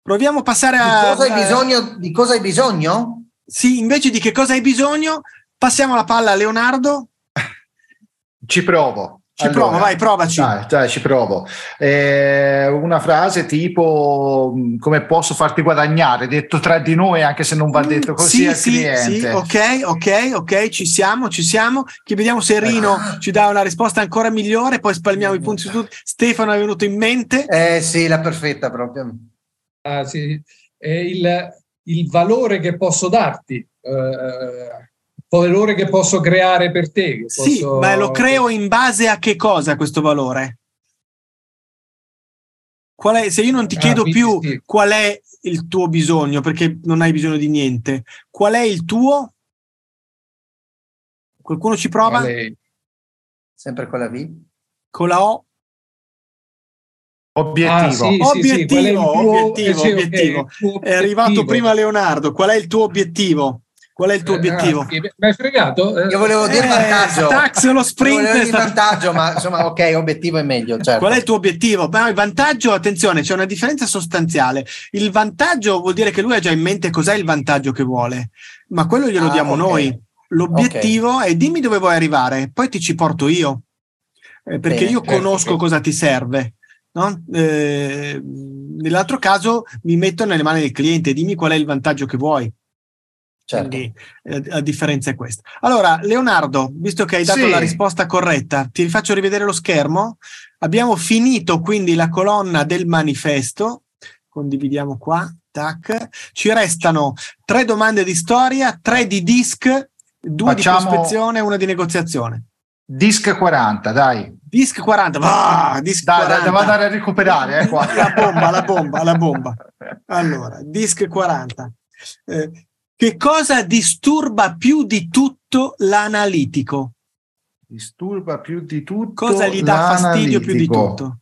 Proviamo a passare a... Di cosa hai bisogno? Di cosa hai bisogno? Sì, invece di che cosa hai bisogno, Passiamo la palla a Leonardo. Ci provo. Ci allora, provo, vai, provaci. Dai, dai ci provo. Eh, una frase tipo come posso farti guadagnare, detto tra di noi, anche se non va mm, detto così sì, al sì, cliente. Sì, ok, ok, ok, ci siamo, ci siamo. Che vediamo se Rino ah. ci dà una risposta ancora migliore, poi spalmiamo i punti su tutti. Stefano è venuto in mente. Eh sì, la perfetta proprio. Ah, sì. Eh, il, il valore che posso darti. Eh, valore che posso creare per te. Posso... Sì, ma lo creo in base a che cosa questo valore? Qual è, se io non ti ah, chiedo più sì. qual è il tuo bisogno, perché non hai bisogno di niente, qual è il tuo? Qualcuno ci prova? Vale. Sempre con la V? Con la O? Obiettivo. Ah, sì, obiettivo, sì, tuo... obiettivo, eh, obiettivo. Okay, è arrivato prima Leonardo. Qual è il tuo obiettivo? Qual è il tuo eh, obiettivo? Mi hai fregato? Io volevo dire eh, vantaggio. Tax lo sprint. Volevo dire vantaggio, ma insomma, ok, obiettivo è meglio. Certo. Qual è il tuo obiettivo? Beh, il vantaggio, attenzione, c'è una differenza sostanziale. Il vantaggio vuol dire che lui ha già in mente cos'è il vantaggio che vuole, ma quello glielo ah, diamo okay. noi. L'obiettivo okay. è dimmi dove vuoi arrivare, poi ti ci porto io, eh, perché Bene, io conosco okay. cosa ti serve. No? Eh, nell'altro caso mi metto nelle mani del cliente, dimmi qual è il vantaggio che vuoi. Certo. Quindi eh, la differenza è questa. Allora, Leonardo, visto che hai dato sì. la risposta corretta, ti faccio rivedere lo schermo. Abbiamo finito quindi la colonna del manifesto. condividiamo qua, tac. Ci restano tre domande di storia, tre di disc, due Facciamo... di prospezione e una di negoziazione. Disc 40, dai. Disc 40, va, disc dai, 40. Devo andare a recuperare. Eh, la bomba, la bomba, la bomba. Allora, disc 40. Eh, che cosa disturba più di tutto l'analitico? Disturba più di tutto. Cosa gli dà fastidio più di tutto?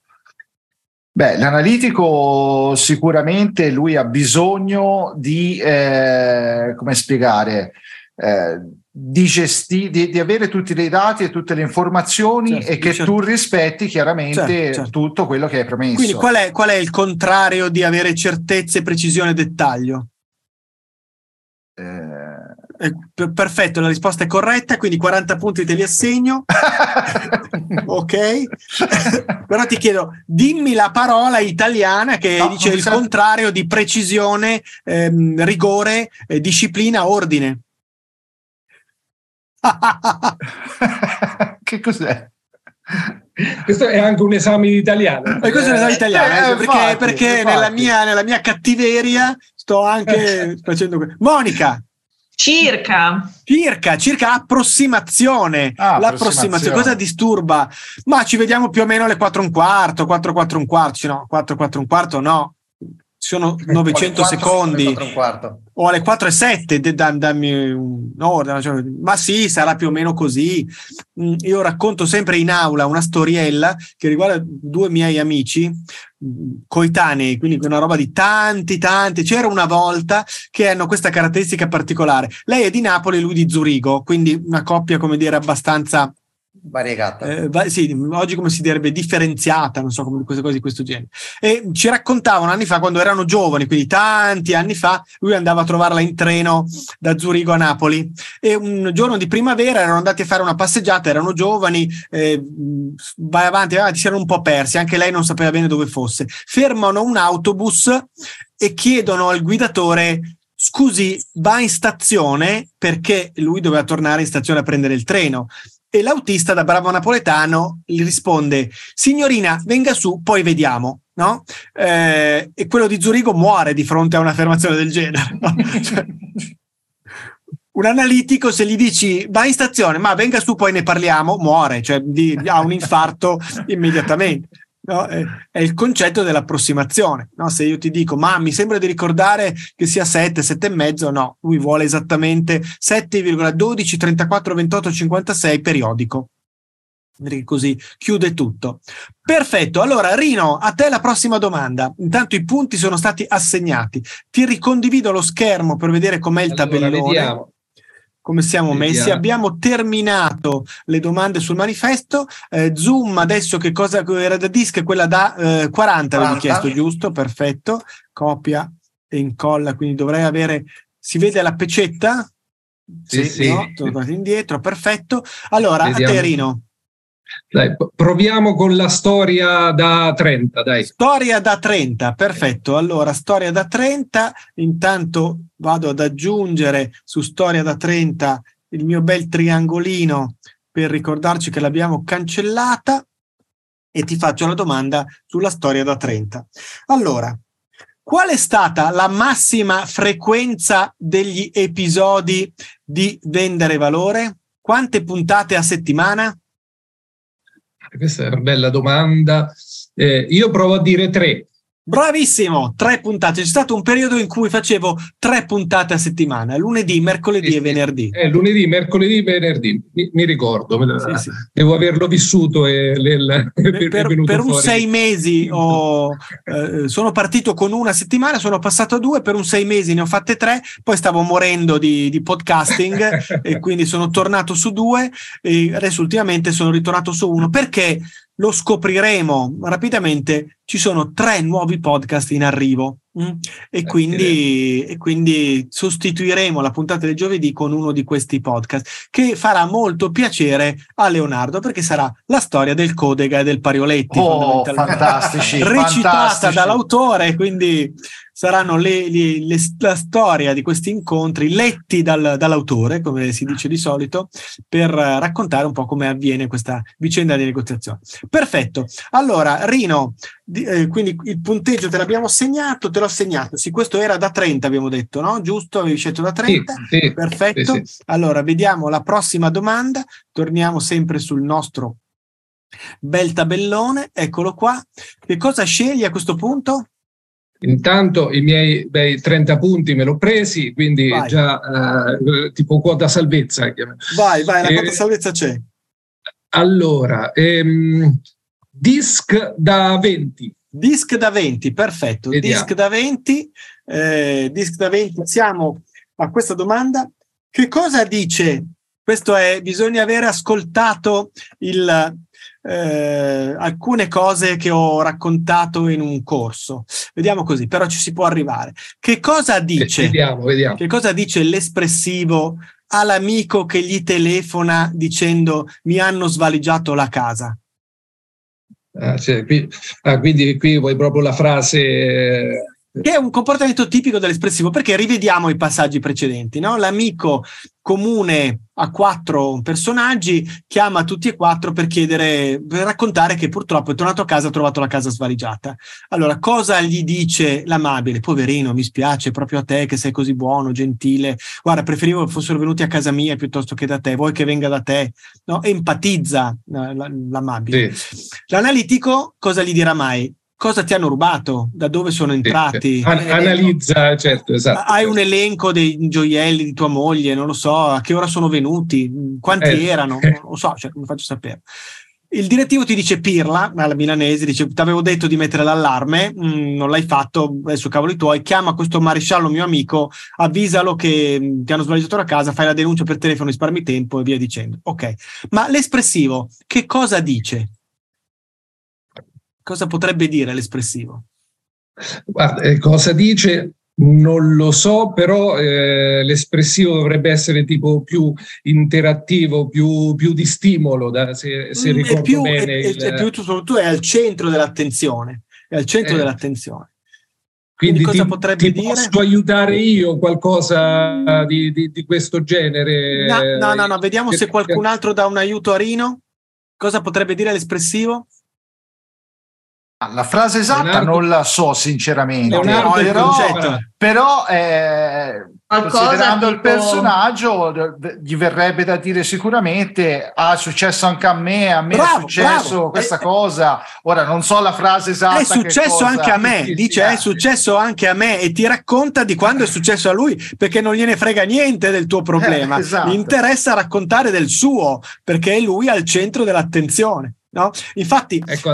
Beh, l'analitico sicuramente lui ha bisogno di, eh, come spiegare, eh, di, gesti- di, di, avere tutti i dati e tutte le informazioni certo, e che certo. tu rispetti chiaramente certo, certo, tutto quello che hai promesso. Quindi qual è, qual è il contrario di avere certezze, precisione e dettaglio? Eh, eh, perfetto, la risposta è corretta, quindi 40 punti te li assegno. ok? Però ti chiedo, dimmi la parola italiana che no, dice il sa... contrario di precisione, ehm, rigore, eh, disciplina, ordine. che cos'è? Questo è anche un esame di italiano. E questo è un esame italiano, eh, perché, infatti, perché infatti. Nella, mia, nella mia cattiveria sto anche facendo questo. Monica. Circa. Circa, circa approssimazione. Ah, L'approssimazione, cosa disturba? Ma ci vediamo più o meno alle 4 e un quarto, 4 4 un quarto, no, 4 4 un quarto no. Sono 900 secondi. O alle 4 e 7, dammi un'ora. Cioè, ma sì, sarà più o meno così. Mm, io racconto sempre in aula una storiella che riguarda due miei amici coetanei, quindi una roba di tanti, tanti. C'era una volta che hanno questa caratteristica particolare. Lei è di Napoli, lui di Zurigo, quindi una coppia, come dire, abbastanza variegata. Eh, va, sì, oggi come si direbbe differenziata, non so come queste cose di questo genere. E ci raccontavano anni fa, quando erano giovani, quindi tanti anni fa, lui andava a trovarla in treno da Zurigo a Napoli e un giorno di primavera erano andati a fare una passeggiata, erano giovani, eh, vai avanti, vai avanti, si erano un po' persi, anche lei non sapeva bene dove fosse. Fermano un autobus e chiedono al guidatore scusi, va in stazione perché lui doveva tornare in stazione a prendere il treno e l'autista da bravo napoletano gli risponde signorina venga su poi vediamo no? Eh, e quello di Zurigo muore di fronte a un'affermazione del genere no? cioè, un analitico se gli dici vai in stazione ma venga su poi ne parliamo muore cioè di, ha un infarto immediatamente No? È, è, il concetto dell'approssimazione. No? Se io ti dico, ma mi sembra di ricordare che sia 7, 7 e mezzo, no, lui vuole esattamente 7,12, 34, 28, 56 periodico. Così chiude tutto. Perfetto. Allora, Rino, a te la prossima domanda. Intanto i punti sono stati assegnati. Ti ricondivido lo schermo per vedere com'è il allora, tabellone. Vediamo come siamo messi. Abbiamo terminato le domande sul manifesto. Eh, Zoom adesso che cosa era da disc? Quella da eh, 40, avevi chiesto, giusto? Perfetto. Copia e incolla, quindi dovrei avere. Si vede la pecetta? Sì, sì. No? Tornate indietro, perfetto. Allora, Vediamo. a Terino. Dai, proviamo con la storia da 30, dai. Storia da 30, perfetto. Allora, storia da 30, intanto vado ad aggiungere su storia da 30 il mio bel triangolino per ricordarci che l'abbiamo cancellata e ti faccio la domanda sulla storia da 30. Allora, qual è stata la massima frequenza degli episodi di Vendere Valore? Quante puntate a settimana? Questa è una bella domanda. Eh, io provo a dire tre. Bravissimo, tre puntate. C'è stato un periodo in cui facevo tre puntate a settimana, lunedì, mercoledì sì, e venerdì. Eh, lunedì, mercoledì, venerdì, mi, mi ricordo, sì, sì. devo averlo vissuto. E le, per, per, per un sei mesi ho, eh, sono partito con una settimana, sono passato a due, per un sei mesi ne ho fatte tre, poi stavo morendo di, di podcasting e quindi sono tornato su due e adesso ultimamente sono ritornato su uno perché lo scopriremo rapidamente, ci sono tre nuovi podcast in arrivo mm? e, quindi, e, quindi, sostituiremo la puntata del giovedì con uno di questi podcast che farà molto piacere a Leonardo perché sarà la storia del Codega e del Parioletti oh, fantastici, recitata fantastici. dall'autore quindi saranno le, le, le, la storia di questi incontri letti dal, dall'autore, come si dice di solito, per raccontare un po' come avviene questa vicenda di negoziazione. Perfetto. Allora, Rino, di, eh, quindi il punteggio te l'abbiamo segnato, te l'ho segnato. Sì, questo era da 30, abbiamo detto, no? Giusto? Avevi scelto da 30? Sì, sì, Perfetto. Sì, allora, vediamo la prossima domanda. Torniamo sempre sul nostro bel tabellone. Eccolo qua. Che cosa scegli a questo punto? Intanto i miei bei 30 punti me l'ho presi, quindi vai. già eh, tipo quota salvezza. Vai, vai, la eh, quota salvezza c'è. Allora, ehm, disc da 20. Disc da 20, perfetto. Vediamo. Disc da 20, eh, disc da 20. Siamo a questa domanda. Che cosa dice? Questo è, bisogna aver ascoltato il, eh, alcune cose che ho raccontato in un corso. Vediamo così, però ci si può arrivare. Che cosa dice? Vediamo, vediamo. Che cosa dice l'espressivo all'amico che gli telefona dicendo mi hanno svaligiato la casa? Ah, cioè, qui, ah, quindi qui vuoi proprio la frase eh, che è un comportamento tipico dell'espressivo, perché rivediamo i passaggi precedenti. No? L'amico comune a quattro personaggi chiama tutti e quattro per chiedere, per raccontare che purtroppo è tornato a casa e ha trovato la casa svaligiata. Allora, cosa gli dice l'amabile? Poverino, mi spiace proprio a te che sei così buono, gentile. Guarda, preferivo che fossero venuti a casa mia piuttosto che da te, vuoi che venga da te? No? Empatizza l'amabile. Sì. L'analitico cosa gli dirà mai? Cosa ti hanno rubato, da dove sono entrati. An- analizza, certo, esatto. Hai un elenco dei gioielli di tua moglie, non lo so, a che ora sono venuti, quanti eh. erano, non lo so, cioè, come faccio a sapere. Il direttivo ti dice pirla, alla milanese, dice ti avevo detto di mettere l'allarme, mh, mm, non l'hai fatto, adesso cavoli tuoi, chiama questo maresciallo mio amico, avvisalo che mh, ti hanno sbagliato la casa, fai la denuncia per telefono, risparmi tempo e via dicendo. Ok, ma l'espressivo che cosa dice? Cosa potrebbe dire l'espressivo? Guarda, eh, cosa dice? Non lo so, però eh, l'espressivo dovrebbe essere tipo più interattivo, più, più di stimolo, da, se, se mm, ricordo più, bene. È, il... è, più, soprattutto è al centro dell'attenzione. È al centro eh. dell'attenzione. Quindi, Quindi cosa ti, potrebbe ti dire? Posso aiutare io qualcosa di, di, di questo genere? No, no, no, no. vediamo se qualcun altro dà un aiuto a Rino. Cosa potrebbe dire l'espressivo? Ah, la frase esatta Leonardo, non la so sinceramente, Leonardo però, però eh, considerando tipo... il personaggio gli verrebbe da dire sicuramente ah, è successo anche a me, a me bravo, è successo bravo. questa eh, cosa, ora non so la frase esatta. È successo cosa, anche a me, dice è successo anche a me e ti racconta di quando è successo a lui perché non gliene frega niente del tuo problema, eh, esatto. gli interessa raccontare del suo perché è lui al centro dell'attenzione. No? Infatti, ecco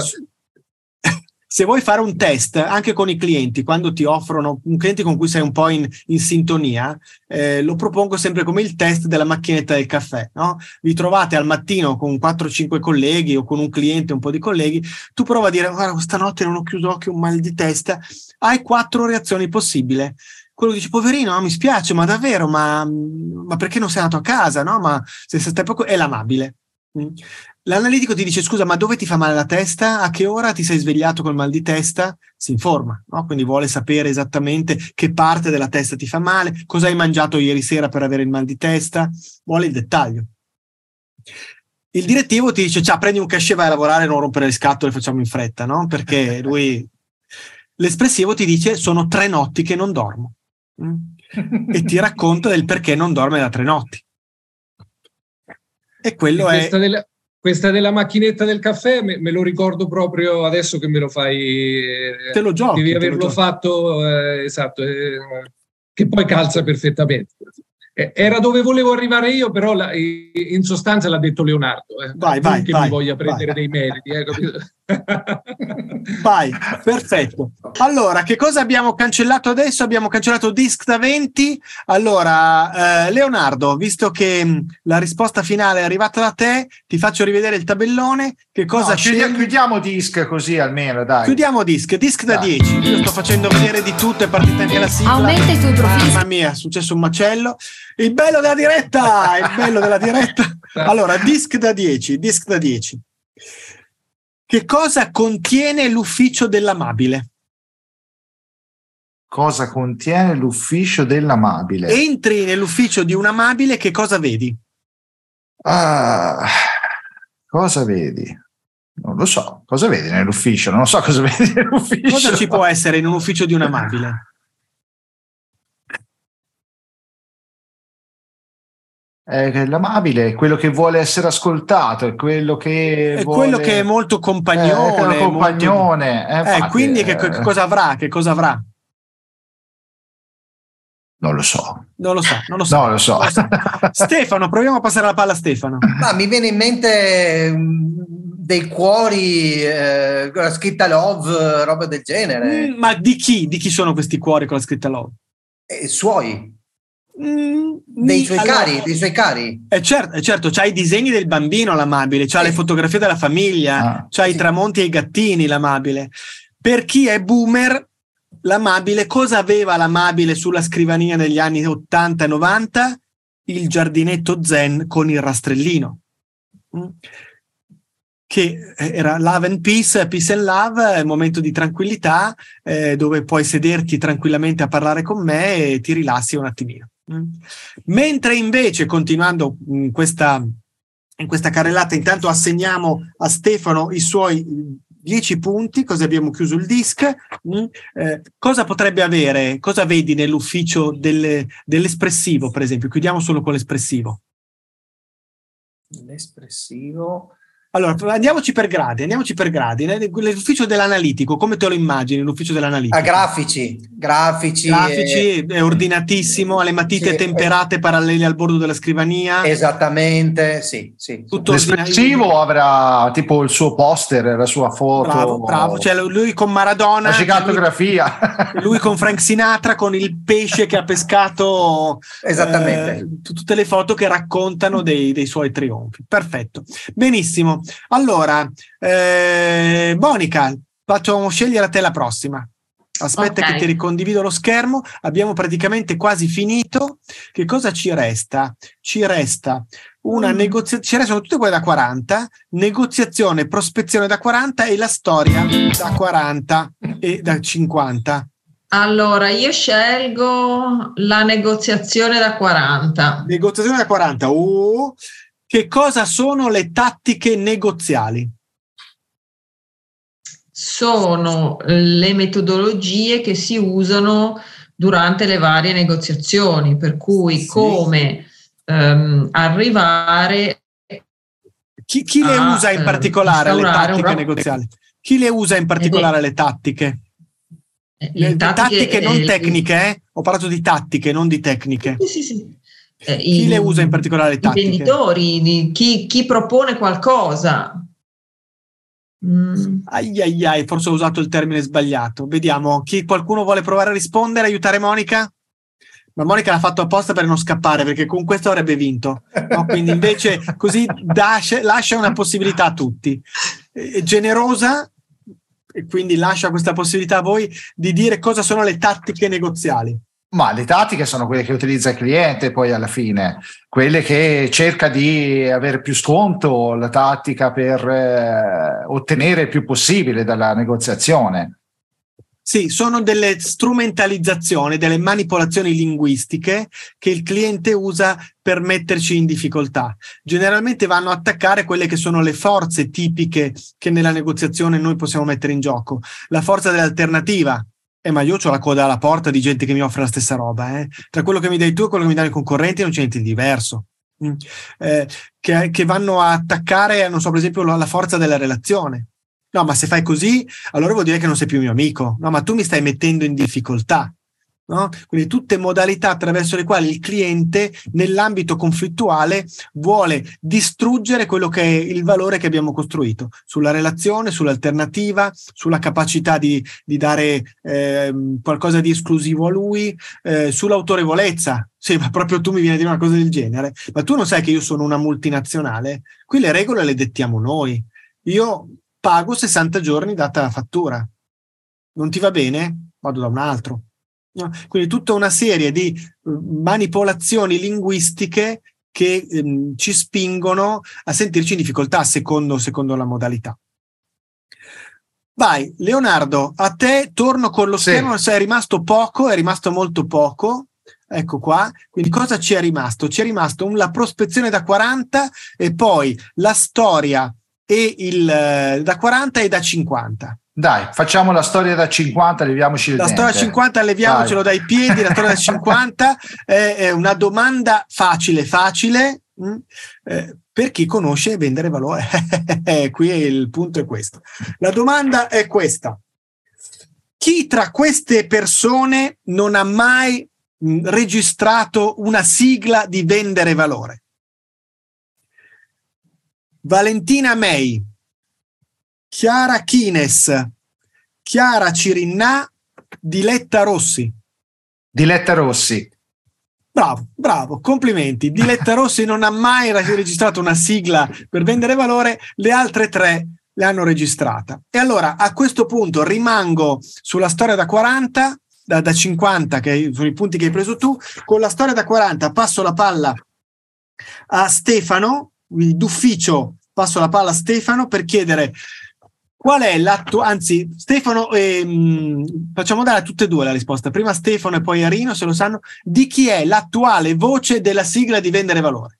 se vuoi fare un test anche con i clienti, quando ti offrono un cliente con cui sei un po' in, in sintonia, eh, lo propongo sempre come il test della macchinetta del caffè. No? Vi trovate al mattino con 4-5 colleghi o con un cliente, un po' di colleghi, tu prova a dire, guarda, stanotte non ho chiuso occhio, un mal di testa, hai quattro reazioni possibili quello dice poverino mi spiace ma davvero ma, ma, perché non sei andato a casa no ma se stai poco è l'amabile mm. L'analitico ti dice: Scusa, ma dove ti fa male la testa? A che ora ti sei svegliato col mal di testa? Si informa, no? quindi vuole sapere esattamente che parte della testa ti fa male, cosa hai mangiato ieri sera per avere il mal di testa, vuole il dettaglio. Il direttivo ti dice: Ciao, prendi un cachet, vai a lavorare, non rompere le scatole, facciamo in fretta, no? Perché lui. L'espressivo ti dice: Sono tre notti che non dormo. Mm? e ti racconta del perché non dorme da tre notti. E quello e è. Della, questa della macchinetta del caffè me, me, lo ricordo proprio adesso che me lo fai. Te lo giochi. Devi averlo fatto, eh, esatto, eh, che poi calza perfettamente. Eh, era dove volevo arrivare io, però la, in sostanza l'ha detto Leonardo. Eh. Vai, vai, che vai, mi voglia prendere vai. dei meriti. Vai, perfetto. Allora, che cosa abbiamo cancellato adesso? Abbiamo cancellato Disc da 20. Allora, eh, Leonardo, visto che mh, la risposta finale è arrivata da te, ti faccio rivedere il tabellone. Che cosa no, chiudiamo, chiudiamo Disc così almeno, dai. Chiudiamo Disc, Disc da 10. Io sto facendo vedere di tutto, è partita anche la sigla. Aumenta i tuoi profili. Mamma mia, è successo un macello. Il bello della diretta, il bello della diretta. Allora, disc da 10, disc da 10. Che cosa contiene l'ufficio dell'amabile? cosa contiene l'ufficio dell'amabile? Entri nell'ufficio di un amabile, che cosa vedi? Ah, cosa vedi? Non lo so, cosa vedi nell'ufficio? Non lo so cosa vedi nell'ufficio. Cosa ci può essere in un ufficio di un amabile? Eh, l'amabile è quello che vuole essere ascoltato, è quello che è vuole... quello che è molto compagnone. Eh, compagnone. Molto... Eh, infatti, quindi che, che, cosa avrà? Che cosa avrà? Non lo so. Non lo so, non lo so. No, lo so. Lo so. Stefano, proviamo a passare la palla a Stefano. Ma mi viene in mente mm, dei cuori eh, con la scritta love, roba del genere. Mm, ma di chi? Di chi sono questi cuori con la scritta love? Eh, suoi. Mm, dei, suoi allora, cari, dei suoi cari. Eh certo, eh certo, c'ha i disegni del bambino l'amabile, c'ha sì. le fotografie della famiglia, ah, c'ha sì. i tramonti e i gattini l'amabile. Per chi è boomer, l'amabile, cosa aveva l'amabile sulla scrivania negli anni 80 e 90? Il giardinetto zen con il rastrellino. Mm. Che era love and peace, peace and love, momento di tranquillità, eh, dove puoi sederti tranquillamente a parlare con me e ti rilassi un attimino. Mm. Mentre invece, continuando in questa, in questa carrellata, intanto assegniamo a Stefano i suoi 10 punti, così abbiamo chiuso il disc. Mm, eh, cosa potrebbe avere? Cosa vedi nell'ufficio delle, dell'espressivo, per esempio? Chiudiamo solo con l'espressivo. L'espressivo allora, andiamoci per gradi, andiamoci per gradi. L'ufficio dell'analitico, come te lo immagini l'ufficio dell'analitico? A grafici, grafici. Grafici, e... è ordinatissimo, ha le matite sì, temperate, è... parallele al bordo della scrivania. Esattamente, sì. sì. Tutto L'espressivo avrà tipo il suo poster, la sua foto. Bravo, bravo. Cioè lui con Maradona. La cinematografia. Lui, lui, con Frank Sinatra, con il pesce che ha pescato. Esattamente. Eh, tutte le foto che raccontano dei, dei suoi trionfi. Perfetto. Benissimo. Allora, eh, Monica, facciamo scegliere a te la prossima. Aspetta okay. che ti ricondivido lo schermo. Abbiamo praticamente quasi finito. Che cosa ci resta? Ci resta una mm. negoziazione, ci restano tutte quelle da 40, negoziazione, prospezione da 40 e la storia da 40 e da 50. Allora, io scelgo la negoziazione da 40. Negoziazione da 40. Uh, che cosa sono le tattiche negoziali? Sono le metodologie che si usano durante le varie negoziazioni, per cui sì. come um, arrivare chi, chi le a, usa in particolare le tattiche negoziali? Chi le usa in particolare eh, le tattiche? Le, le tattiche, tattiche non eh, tecniche, eh? ho parlato di tattiche, non di tecniche. Sì, sì, sì. Eh, chi i, le usa in particolare? I venditori, chi, chi propone qualcosa. Mm. Ai ai ai, forse ho usato il termine sbagliato. Vediamo, chi, qualcuno vuole provare a rispondere, aiutare Monica? Ma Monica l'ha fatto apposta per non scappare, perché con questo avrebbe vinto. No? Quindi invece così lascia, lascia una possibilità a tutti. È generosa e quindi lascia questa possibilità a voi di dire cosa sono le tattiche negoziali. Ma le tattiche sono quelle che utilizza il cliente poi alla fine, quelle che cerca di avere più sconto, la tattica per eh, ottenere il più possibile dalla negoziazione. Sì, sono delle strumentalizzazioni, delle manipolazioni linguistiche che il cliente usa per metterci in difficoltà. Generalmente vanno a attaccare quelle che sono le forze tipiche che nella negoziazione noi possiamo mettere in gioco. La forza dell'alternativa, eh, ma io ho la coda alla porta di gente che mi offre la stessa roba. Eh. Tra quello che mi dai tu e quello che mi danno i concorrenti non c'è niente di diverso. Mm. Eh, che, che, vanno a attaccare, non so, per esempio, la, la forza della relazione. No, ma se fai così, allora vuol dire che non sei più mio amico. No, ma tu mi stai mettendo in difficoltà. No? Quindi tutte modalità attraverso le quali il cliente nell'ambito conflittuale vuole distruggere quello che è il valore che abbiamo costruito sulla relazione, sull'alternativa, sulla capacità di, di dare eh, qualcosa di esclusivo a lui, eh, sull'autorevolezza. Sì, ma proprio tu mi vieni a dire una cosa del genere. Ma tu non sai che io sono una multinazionale? Qui le regole le dettiamo noi. Io pago 60 giorni data la fattura. Non ti va bene? Vado da un altro. Quindi tutta una serie di eh, manipolazioni linguistiche che ehm, ci spingono a sentirci in difficoltà secondo, secondo la modalità. Vai, Leonardo, a te torno con lo Sì. schermo, sei rimasto poco, è rimasto molto poco. Ecco qua, quindi cosa ci è rimasto? Ci è rimasto un- la prospezione da 40 e poi la storia e il eh, da 40 e da 50. Dai, facciamo la storia da 50, leviamoci La storia da 50 leviamocelo Vai. dai piedi, la storia da 50 è, è una domanda facile, facile, mm, eh, per chi conosce vendere valore. Qui è il punto è questo. La domanda è questa. Chi tra queste persone non ha mai mh, registrato una sigla di vendere valore? Valentina May, Chiara Chines, Chiara Cirinnà, Diletta Rossi. Diletta Rossi. Bravo, bravo, complimenti. Diletta Rossi non ha mai re- registrato una sigla per vendere valore, le altre tre le hanno registrata. E allora a questo punto rimango sulla storia da 40, da, da 50, che sono i punti che hai preso tu. Con la storia da 40 passo la palla a Stefano, d'ufficio passo la palla a Stefano per chiedere qual è l'atto, anzi Stefano, ehm, facciamo dare a tutte e due la risposta, prima Stefano e poi Arino se lo sanno, di chi è l'attuale voce della sigla di vendere valore?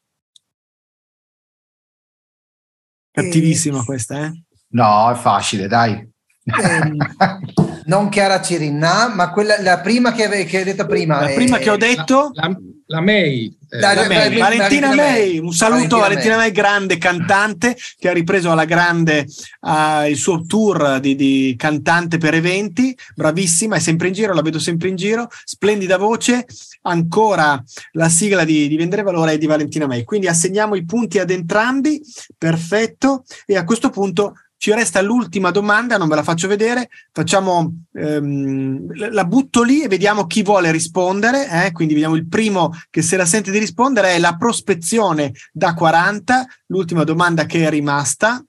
Cattivissima questa, eh? No, è facile, dai. Ehm, non Chiara Cirinna, ma quella, la prima che, ave- che hai detto prima. La eh, prima che ho detto, La, la May. eh, La- la la- May, la- Valentina May, May. un saluto a Valentina Valentina May, grande cantante che ha ripreso alla grande ah, il suo tour di, di cantante per eventi, bravissima, è sempre in giro, la vedo sempre in giro, splendida voce, ancora la sigla di, di Vendere Valore è di Valentina May, quindi assegniamo i punti ad entrambi, perfetto, e a questo punto ci resta l'ultima domanda, non ve la faccio vedere, facciamo, ehm, la- butto lì e vediamo chi vuole rispondere, eh? quindi vediamo il primo che se la sente di rispondere è la prospezione da 40, l'ultima domanda che è rimasta.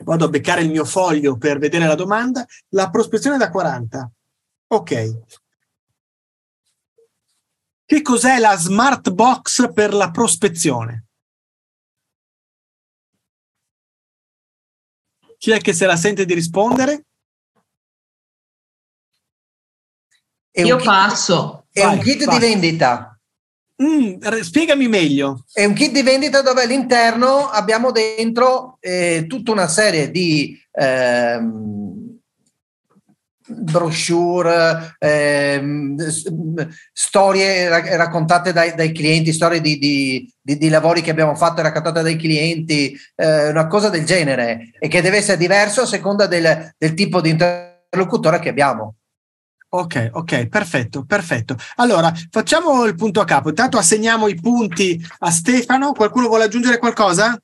Vado a beccare il mio foglio per vedere la domanda. La prospezione da 40. Ok. Che cos'è la smart box per la prospezione? Chi è che se la sente di rispondere? È un Io kit- passo. È un Vai, kit vai. di vendita. Mm, spiegami meglio. È un kit di vendita dove all'interno abbiamo dentro eh, tutta una serie di ehm, brochure, ehm, storie ra- raccontate dai, dai clienti, storie di, di- di- di lavori che abbiamo fatto e raccontate dai clienti, eh, una cosa del genere e che deve essere diverso a seconda del, del tipo di interlocutore che abbiamo. Ok, ok, perfetto, perfetto. Allora, facciamo il punto a capo. Intanto assegniamo i punti a Stefano. Qualcuno vuole aggiungere qualcosa?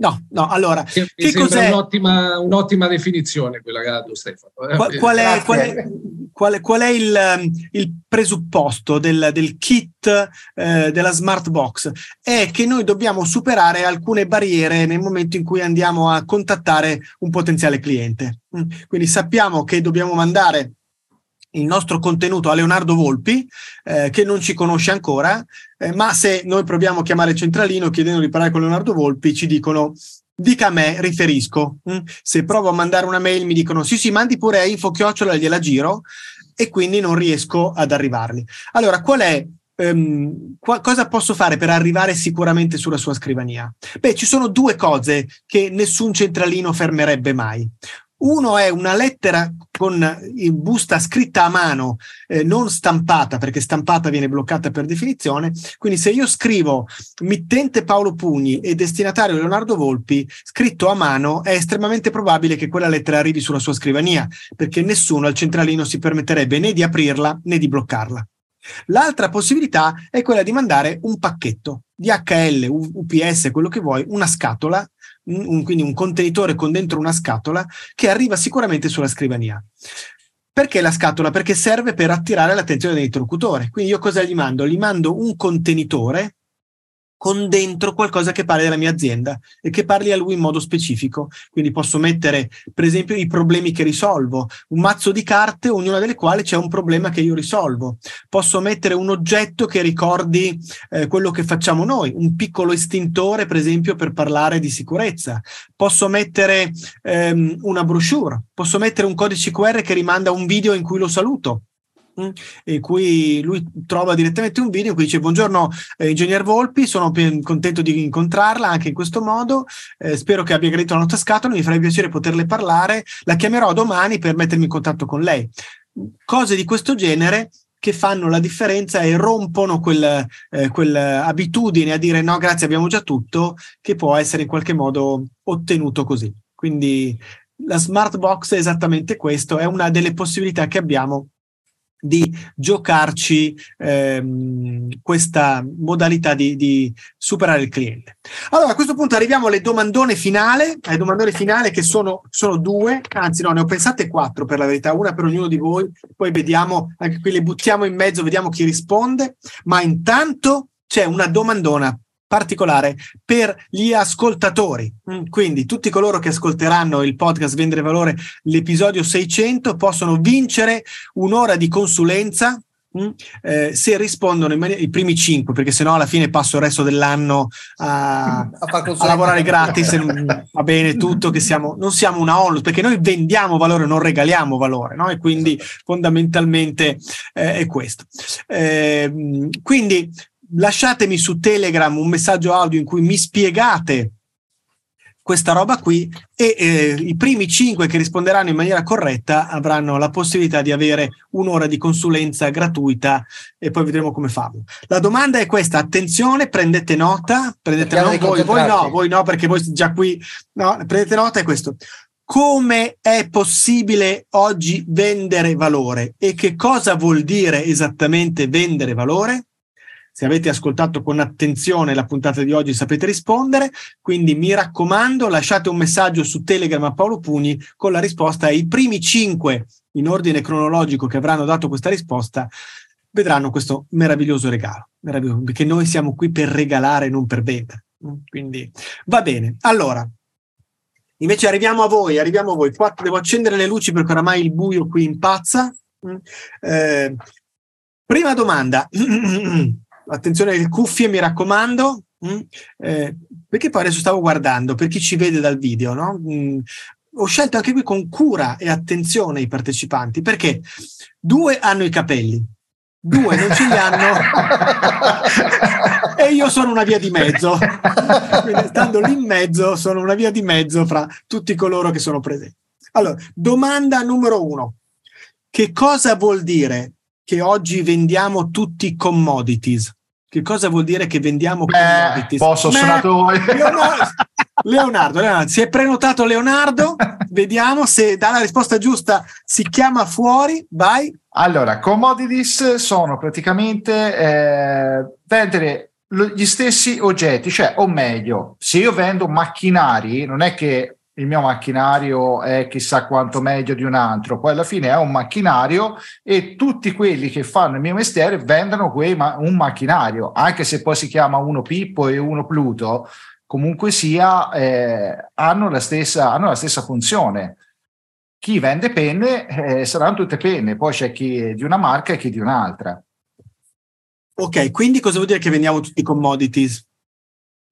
No, no, allora, Mi che sembra cos'è? un'ottima, un'ottima definizione quella che ha dato Stefano. Eh, Qual, qual è, qual è- qual è- qual è il, um, il presupposto del, del kit eh, della smart box? È che noi dobbiamo superare alcune barriere nel momento in cui andiamo a contattare un potenziale cliente. Mm. Quindi sappiamo che dobbiamo mandare il nostro contenuto a Leonardo Volpi, eh, che non ci conosce ancora, eh, ma se noi proviamo a chiamare centralino chiedendo di parlare con Leonardo Volpi, ci dicono dica a me, riferisco. Mm? Se provo a mandare una mail mi dicono sì sì, mandi pure a info chiocciola gliela giro e quindi non riesco ad arrivarli. Allora, qual è ehm, qua- cosa posso fare per arrivare sicuramente sulla sua scrivania? Beh, ci sono due cose che nessun centralino fermerebbe mai. Uno è una lettera con in busta scritta a mano, eh, non stampata, perché stampata viene bloccata per definizione. Quindi se io scrivo mittente Paolo Pugni e destinatario Leonardo Volpi, scritto a mano, è estremamente probabile che quella lettera arrivi sulla sua scrivania, perché nessuno al centralino si permetterebbe né di aprirla né di bloccarla. L'altra possibilità è quella di mandare un pacchetto DHL, UPS, quello che vuoi, una scatola, un- quindi un contenitore con dentro una scatola che arriva sicuramente sulla scrivania. Perché la scatola? Perché serve per attirare l'attenzione dell'interlocutore. Quindi io cosa gli mando? Gli mando un contenitore con dentro qualcosa che parli della mia azienda e che parli a lui in modo specifico. Quindi posso mettere, per esempio, i problemi che risolvo, un mazzo di carte, ognuna delle quali c'è un problema che io risolvo. Posso mettere un oggetto che ricordi eh, quello che facciamo noi, un piccolo estintore, per esempio, per parlare di sicurezza. Posso mettere ehm, una brochure, posso mettere un codice QR che rimanda un video in cui lo saluto in cui lui trova direttamente un video in cui dice buongiorno eh, ingegner Volpi, sono contento di incontrarla anche in questo modo, eh, spero che abbia gradito la nostra scatola, mi farebbe piacere poterle parlare, la chiamerò domani per mettermi in contatto con lei. Cose di questo genere che fanno la differenza e rompono quel, eh, quell'abitudine a dire no grazie abbiamo già tutto che può essere in qualche modo ottenuto così. Quindi la smart box è esattamente questo, è una delle possibilità che abbiamo di giocarci ehm, questa modalità di, di, superare il cliente. Allora, a questo punto arriviamo alle domandone finale, alle domandone finale che sono, sono due, anzi no, ne ho pensate quattro per la verità, una per ognuno di voi, poi vediamo, anche qui le buttiamo in mezzo, vediamo chi risponde, ma intanto c'è una domandona particolare per gli ascoltatori. Mm, quindi tutti coloro che ascolteranno il podcast Vendere Valore, l'episodio 600, possono vincere un'ora di consulenza mm, eh, se rispondono in maniera, i primi cinque, perché sennò alla fine passo il resto dell'anno a, a, a lavorare gratis, va bene tutto, che siamo, non siamo una onlus, perché noi vendiamo valore, non regaliamo valore, no? e quindi fondamentalmente eh, è questo. Eh, quindi lasciatemi su Telegram un messaggio audio in cui mi spiegate questa roba qui e eh, i primi cinque che risponderanno in maniera corretta avranno la possibilità di avere un'ora di consulenza gratuita e poi vedremo come farlo. La domanda è questa, attenzione, prendete nota, prendete nota voi, voi no, voi no perché voi già qui, no, prendete nota è questo. Come è possibile oggi vendere valore e che cosa vuol dire esattamente vendere valore? Se avete ascoltato con attenzione la puntata di oggi sapete rispondere, quindi mi raccomando lasciate un messaggio su Telegram a Paolo Pugni con la risposta ai primi cinque in ordine cronologico che avranno dato questa risposta vedranno questo meraviglioso regalo, meraviglioso, perché noi siamo qui per regalare, non per vendere. Quindi va bene. Allora, invece arriviamo a voi, arriviamo a voi. Qua devo accendere le luci perché oramai il buio qui impazza. Eh, prima domanda. attenzione alle cuffie, mi raccomando. Mm? Eh, perché poi adesso stavo guardando, per chi ci vede dal video, no? Mm, ho scelto anche qui con cura e attenzione i partecipanti, perché due hanno i capelli, due non ce li hanno e io sono una via di mezzo. Quindi stando lì in mezzo, sono una via di mezzo fra tutti coloro che sono presenti. Allora, domanda numero uno. Che cosa vuol dire che oggi vendiamo tutti commodities? Che cosa vuol dire che vendiamo commodities? Posso suonato Leonardo, Leonardo, Leonardo, si è prenotato Leonardo, vediamo se dà la risposta giusta, si chiama fuori, vai. Allora, commodities sono praticamente eh, vendere gli stessi oggetti, cioè, o meglio, se io vendo macchinari, non è che il mio macchinario è chissà quanto meglio di un altro, poi alla fine è un macchinario e tutti quelli che fanno il mio mestiere vendono ma- un macchinario, anche se poi si chiama uno Pippo e uno Pluto, comunque sia, eh, hanno, la stessa, hanno la stessa funzione. Chi vende penne eh, saranno tutte penne, poi c'è chi è di una marca e chi di un'altra. Ok, quindi cosa vuol dire che vendiamo tutti i commodities?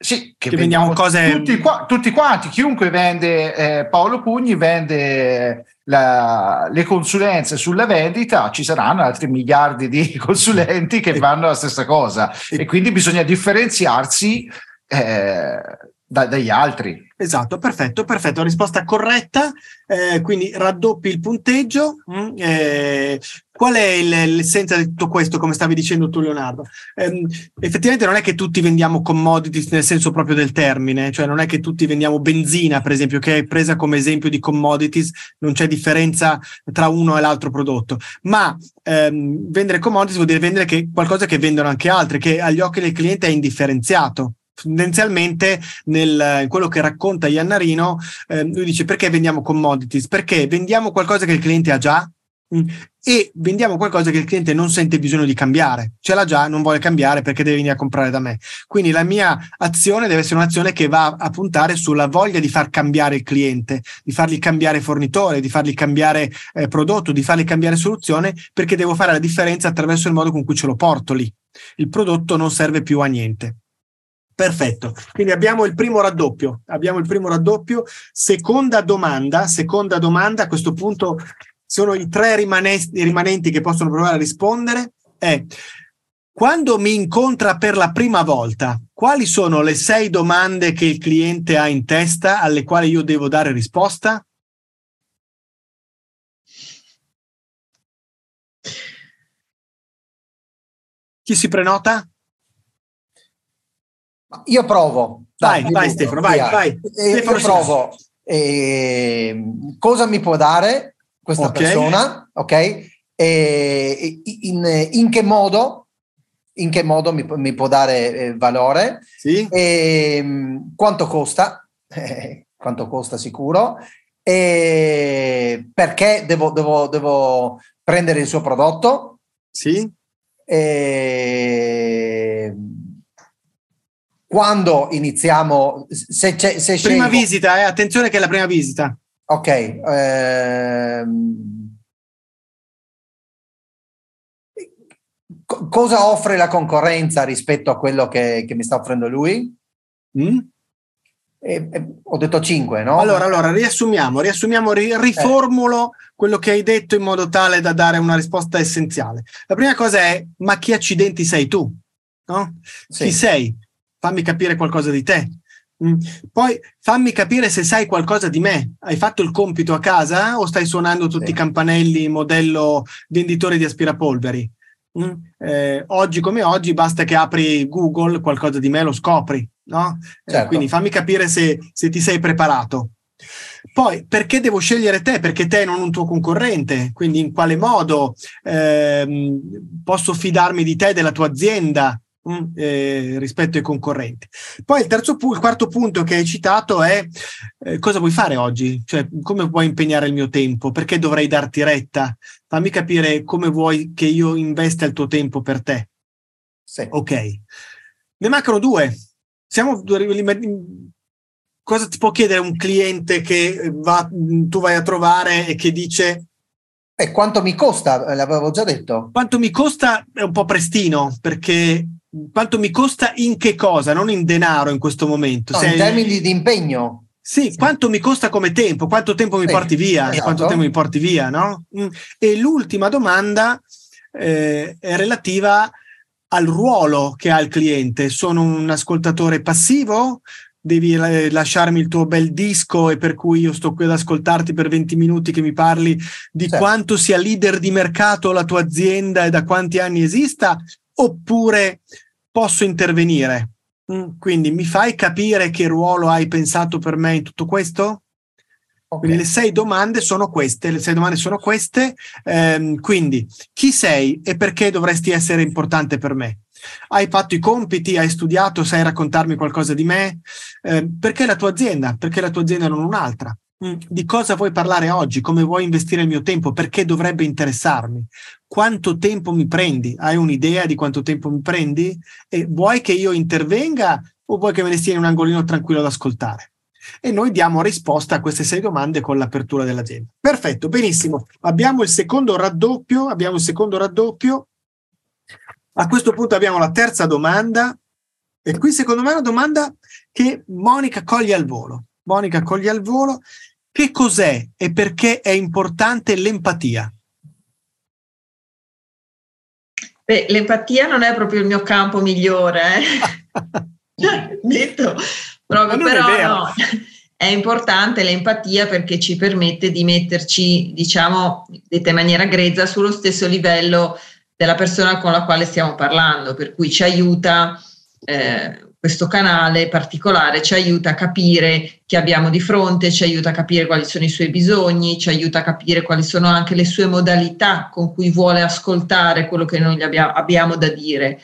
Sì, che, che vendiamo cose. Tutti, qua, tutti, quanti, chiunque vende eh, Paolo Pugni vende la, le consulenze sulla vendita, ci saranno altri miliardi di consulenti che fanno la stessa cosa e quindi bisogna differenziarsi eh, da, dagli altri. Esatto, perfetto, perfetto, risposta corretta, eh, quindi raddoppi il punteggio. Mm, eh, qual è l'essenza di tutto questo, come stavi dicendo tu Leonardo? Eh, effettivamente non è che tutti vendiamo commodities nel senso proprio del termine, cioè non è che tutti vendiamo benzina, per esempio, che è presa come esempio di commodities, non c'è differenza tra uno e l'altro prodotto, ma ehm, vendere commodities vuol dire vendere che, qualcosa che vendono anche altri, che agli occhi del cliente è indifferenziato tendenzialmente nel, in quello che racconta Iannarino, eh, lui dice perché vendiamo commodities? Perché vendiamo qualcosa che il cliente ha già, Mm. e vendiamo qualcosa che il cliente non sente bisogno di cambiare, ce l'ha già, non vuole cambiare perché deve venire a comprare da me. Quindi la mia azione deve essere un'azione che va a puntare sulla voglia di far cambiare il cliente, di fargli cambiare fornitore, di fargli cambiare eh, prodotto, di fargli cambiare soluzione, perché devo fare la differenza attraverso il modo con cui ce lo porto lì. Il prodotto non serve più a niente. Perfetto, quindi abbiamo il primo raddoppio, abbiamo il primo raddoppio. Seconda domanda, seconda domanda, a questo punto sono i tre rimanesti, rimanenti che possono provare a rispondere, è quando mi incontra per la prima volta, quali sono le sei domande che il cliente ha in testa alle quali io devo dare risposta? Chi si prenota? Io provo. Vai, Dai, vai Stefano, vai, vai. Eh, io provo. Eh, cosa mi può dare questa okay. persona, ok? E in, in, che modo, in che modo mi, mi può dare eh, valore? Sì. E, mm, quanto costa? Eh, quanto costa sicuro? E perché devo, devo, devo prendere il suo prodotto? Sì. E quando iniziamo se c'è se prima scelgo, visita eh? attenzione che è la prima visita Ok. Ehm, cosa offre la concorrenza rispetto a quello che, che mi sta offrendo lui? Mm? Eh, eh, ho detto 5, no? Allora, allora riassumiamo, riassumiamo ri, riformulo eh. quello che hai detto in modo tale da dare una risposta essenziale. La prima cosa è: ma chi accidenti sei tu? No? Sì. Chi sei? Fammi capire qualcosa di te. Mm. Poi fammi capire se sai qualcosa di me. Hai fatto il compito a casa o stai suonando tutti sì. i campanelli modello venditore di aspirapolveri? Mm. Eh, oggi come oggi basta che apri Google, qualcosa di me lo scopri, no? Eh, certo. Eh, quindi fammi capire se, se ti sei preparato. Poi, perché devo scegliere te? Perché te non un tuo concorrente? Quindi, in quale modo eh, posso fidarmi di te, della tua azienda? Mm, eh, rispetto ai concorrenti. Poi il, terzo pu- il quarto punto che hai citato è eh, cosa vuoi fare oggi? Cioè, come vuoi impegnare il mio tempo? Perché dovrei darti retta? Fammi capire come vuoi che io investa il tuo tempo per te. Sì. Ok. Ne mancano due. Siamo, cosa ti può chiedere un cliente che va, tu vai a trovare e che dice e quanto mi costa? L'avevo già detto. Quanto mi costa è un po' prestino perché quanto mi costa in che cosa, non in denaro in questo momento. No, in termini di impegno. Sì, sì, quanto mi costa come tempo, quanto tempo mi sì, porti via, esatto. quanto tempo mi porti via, no? Mm. E l'ultima domanda eh, è relativa al ruolo che ha il cliente. Sono un ascoltatore passivo? Devi lasciarmi il tuo bel disco e per cui io sto qui ad ascoltarti per 20 minuti che mi parli di certo. quanto sia leader di mercato la tua azienda e da quanti anni esista? Oppure posso intervenire? Mm, quindi mi fai capire che ruolo hai pensato per me in tutto questo? Okay. Quindi le sei domande sono queste, le sei domande sono queste. Ehm, quindi chi sei e perché dovresti essere importante per me? Hai fatto i compiti, hai studiato, sai raccontarmi qualcosa di me? Eh, perché la tua azienda? Perché la tua azienda non un'altra? Mm, di cosa vuoi parlare oggi? Come vuoi investire il mio tempo? Perché dovrebbe interessarmi? Quanto tempo mi prendi? Hai un'idea di quanto tempo mi prendi? E vuoi che io intervenga o vuoi che me ne stia in un angolino tranquillo ad ascoltare? E noi diamo risposta a queste sei domande con l'apertura dell'azienda. Perfetto, benissimo. Abbiamo il secondo raddoppio, abbiamo il secondo raddoppio. A questo punto abbiamo la terza domanda. E qui secondo me è una domanda che Monica coglie al volo. Monica coglie al volo che cos'è e perché è importante l'empatia? Beh, l'empatia non è proprio il mio campo migliore, eh? detto proprio, però è, no, è importante l'empatia perché ci permette di metterci, diciamo, detta in maniera grezza, sullo stesso livello della persona con la quale stiamo parlando, per cui ci aiuta eh, questo canale particolare ci aiuta a capire chi abbiamo di fronte, ci aiuta a capire quali sono i suoi bisogni, ci aiuta a capire quali sono anche le sue modalità con cui vuole ascoltare quello che noi abbiamo, abbiamo da dire.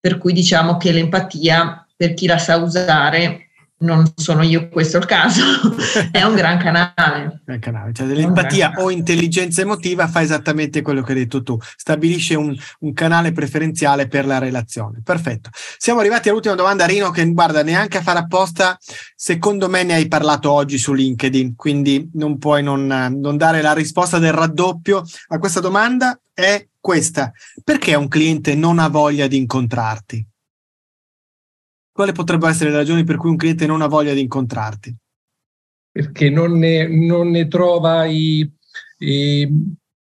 Per cui diciamo che l'empatia, per chi la sa usare, non sono io questo il caso, è un gran canale. Canale, cioè dell'empatia o intelligenza emotiva fa esattamente quello che hai detto tu, stabilisce un, un, canale preferenziale per la relazione. Perfetto. Siamo arrivati all'ultima domanda, Rino, che guarda, neanche a fare apposta, secondo me ne hai parlato oggi su LinkedIn, quindi non puoi non, non dare la risposta del raddoppio a questa domanda, è questa. Perché un cliente non ha voglia di incontrarti? Quali potrebbero essere le ragioni per cui un cliente non ha voglia di incontrarti? Perché non ne, non ne trova i, i,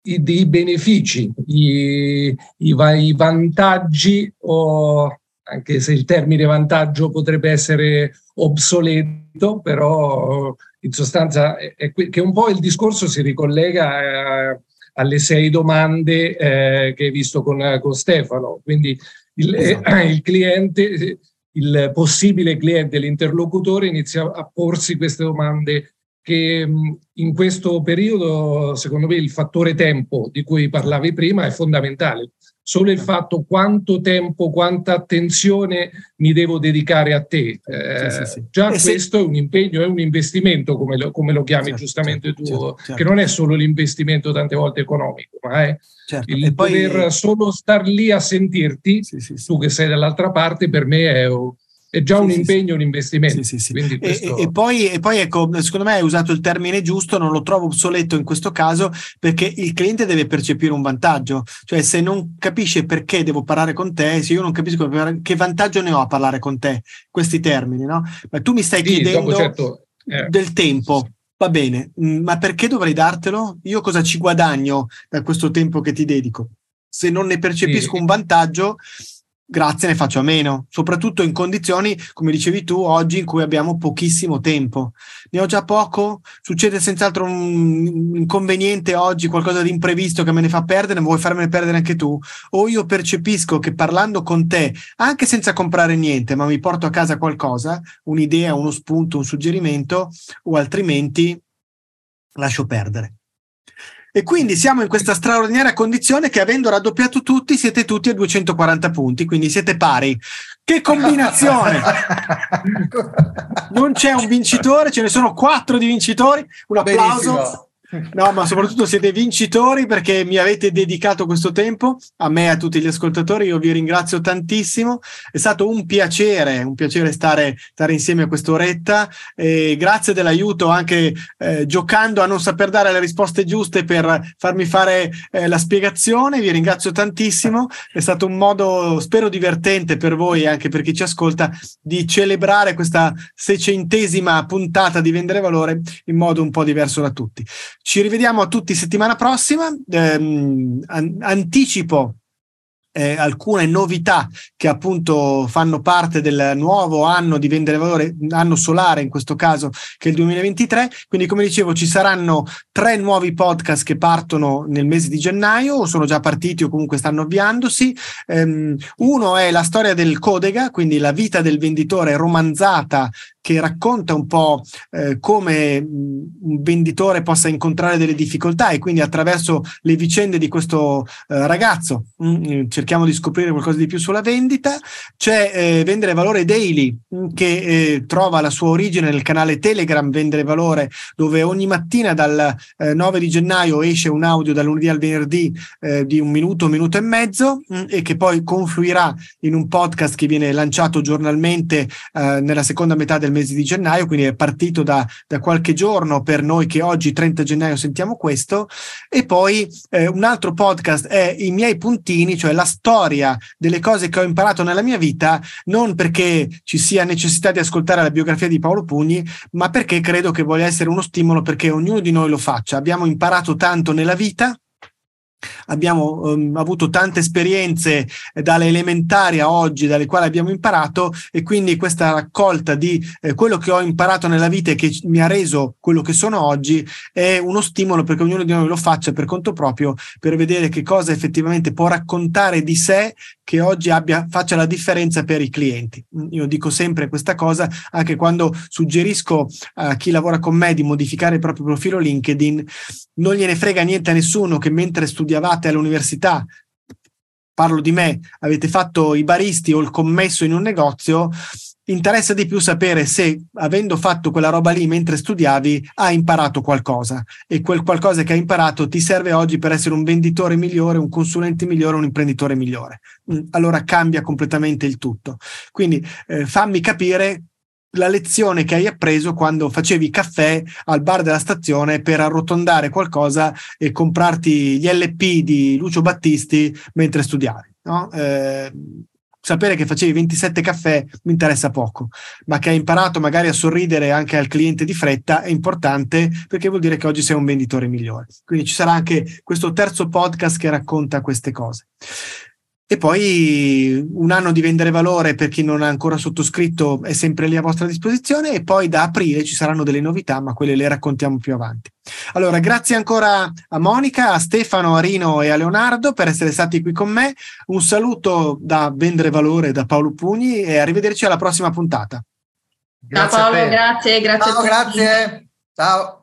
i, i benefici, i, i, vantaggi, o anche se il termine vantaggio potrebbe essere obsoleto, però in sostanza è, è che un po' il discorso si ricollega eh, alle sei domande eh, che hai visto con, con Stefano. Quindi il, esatto. eh, il cliente il possibile cliente, l'interlocutore inizia a porsi queste domande che in questo periodo, secondo me, il fattore tempo di cui parlavi prima è fondamentale. Solo il fatto quanto tempo, quanta attenzione mi devo dedicare a te. Eh, sì, sì, sì. Già e questo se... è un impegno, è un investimento, come lo, come lo chiami certo, giustamente certo, tu, certo, certo. che non è solo l'investimento tante volte economico, ma è certo. il poi... poter solo star lì a sentirti, tu che sei dall'altra parte, per me è è già sì, un impegno, sì, un investimento. Sì, questo... e, e, poi, e, poi, ecco, secondo me hai usato il termine giusto, non lo trovo obsoleto in questo caso, perché il cliente deve percepire un vantaggio. Cioè, se non capisce perché devo parlare con te, se io non capisco che vantaggio ne ho a parlare con te, questi termini, no? Ma tu mi stai chiedendo certo, eh. del tempo. Va bene, mm, ma perché dovrei dartelo? Io cosa ci guadagno da questo tempo che ti dedico? Se non ne percepisco un vantaggio, grazie ne faccio a meno, soprattutto in condizioni, come dicevi tu, oggi in cui abbiamo pochissimo tempo. Ne ho già poco, succede senz'altro un inconveniente oggi, qualcosa di imprevisto che me ne fa perdere, vuoi farmene perdere anche tu? O io percepisco che parlando con te, anche senza comprare niente, ma mi porto a casa qualcosa, un'idea, uno spunto, un suggerimento, o altrimenti lascio perdere. E quindi siamo in questa straordinaria condizione che avendo raddoppiato tutti siete tutti a 240 punti, quindi siete pari. Che combinazione! non c'è un vincitore, ce ne sono quattro di vincitori. Un applauso. Benissimo. No, ma soprattutto siete vincitori perché mi avete dedicato questo tempo, a me e a tutti gli ascoltatori, io vi ringrazio tantissimo, è stato un piacere, un piacere stare, stare insieme a quest'oretta, e grazie dell'aiuto anche eh, giocando a non saper dare le risposte giuste per farmi fare eh, la spiegazione, vi ringrazio tantissimo, è stato un modo, spero divertente per voi e anche per chi ci ascolta, di celebrare questa seicentesima puntata di Vendere Valore in modo un po' diverso da tutti. Ci rivediamo a tutti settimana prossima. Eh, anticipo eh, alcune novità che appunto fanno parte del nuovo anno di vendere valore, anno solare in questo caso, che è il 2023. Quindi, come dicevo, ci saranno tre nuovi podcast che partono nel mese di gennaio, o sono già partiti o comunque stanno avviandosi. Um, uno è la storia del Codega, quindi la vita del venditore romanzata che racconta un po' eh, come un venditore possa incontrare delle difficoltà e quindi attraverso le vicende di questo eh, ragazzo mh, mm, cerchiamo di scoprire qualcosa di più sulla vendita. C'è eh, Vendere Valore Daily mh, mm, che eh, trova la sua origine nel canale Telegram Vendere Valore dove ogni mattina dal 9 eh, di gennaio esce un audio dal lunedì al venerdì eh, di un minuto, un minuto e mezzo mh, mm, e che poi confluirà in un podcast che viene lanciato giornalmente nella seconda metà del mese di gennaio, quindi è partito da, da, qualche giorno per noi che oggi 30 gennaio sentiamo questo. E poi eh, un altro podcast è I miei puntini, cioè la storia delle cose che ho imparato nella mia vita, non perché ci sia necessità di ascoltare la biografia di Paolo Pugni, ma perché credo che voglia essere uno stimolo perché ognuno di noi lo faccia. Abbiamo imparato tanto nella vita abbiamo um, avuto tante esperienze dalle elementari a oggi, dalle quali abbiamo imparato e quindi questa raccolta di eh, quello che ho imparato nella vita e che mi ha reso quello che sono oggi è uno stimolo perché ognuno di noi lo faccia per conto proprio per vedere che cosa effettivamente può raccontare di sé che oggi abbia, faccia la differenza per i clienti. Io dico sempre questa cosa anche quando suggerisco a chi lavora con me di modificare il proprio profilo LinkedIn, non gliene frega niente a nessuno che mentre studiavate all'università parlo di me, avete fatto i baristi o il commesso in un negozio, interessa di più sapere se, avendo fatto quella roba lì mentre studiavi, hai imparato qualcosa e quel qualcosa che hai imparato ti serve oggi per essere un venditore migliore, un consulente migliore, un imprenditore migliore. Mm, allora cambia completamente il tutto. Quindi eh, fammi capire la lezione che hai appreso quando facevi caffè al bar della stazione per arrotondare qualcosa e comprarti gli LP di Lucio Battisti mentre studiavi. No? Eh, sapere che facevi 27 caffè mi interessa poco, ma che hai imparato magari a sorridere anche al cliente di fretta è importante perché vuol dire che oggi sei un venditore migliore. Quindi ci sarà anche questo terzo podcast che racconta queste cose. E poi un anno di vendere valore per chi non ha ancora sottoscritto è sempre lì a vostra disposizione e poi da aprile ci saranno delle novità, ma quelle le raccontiamo più avanti. Allora, grazie ancora a Monica, a Stefano, a Rino e a Leonardo per essere stati qui con me. Un saluto da Vendere Valore da Paolo Pugni e arrivederci alla prossima puntata. Grazie Ciao Paolo, grazie, grazie. Ciao, grazie. Ciao.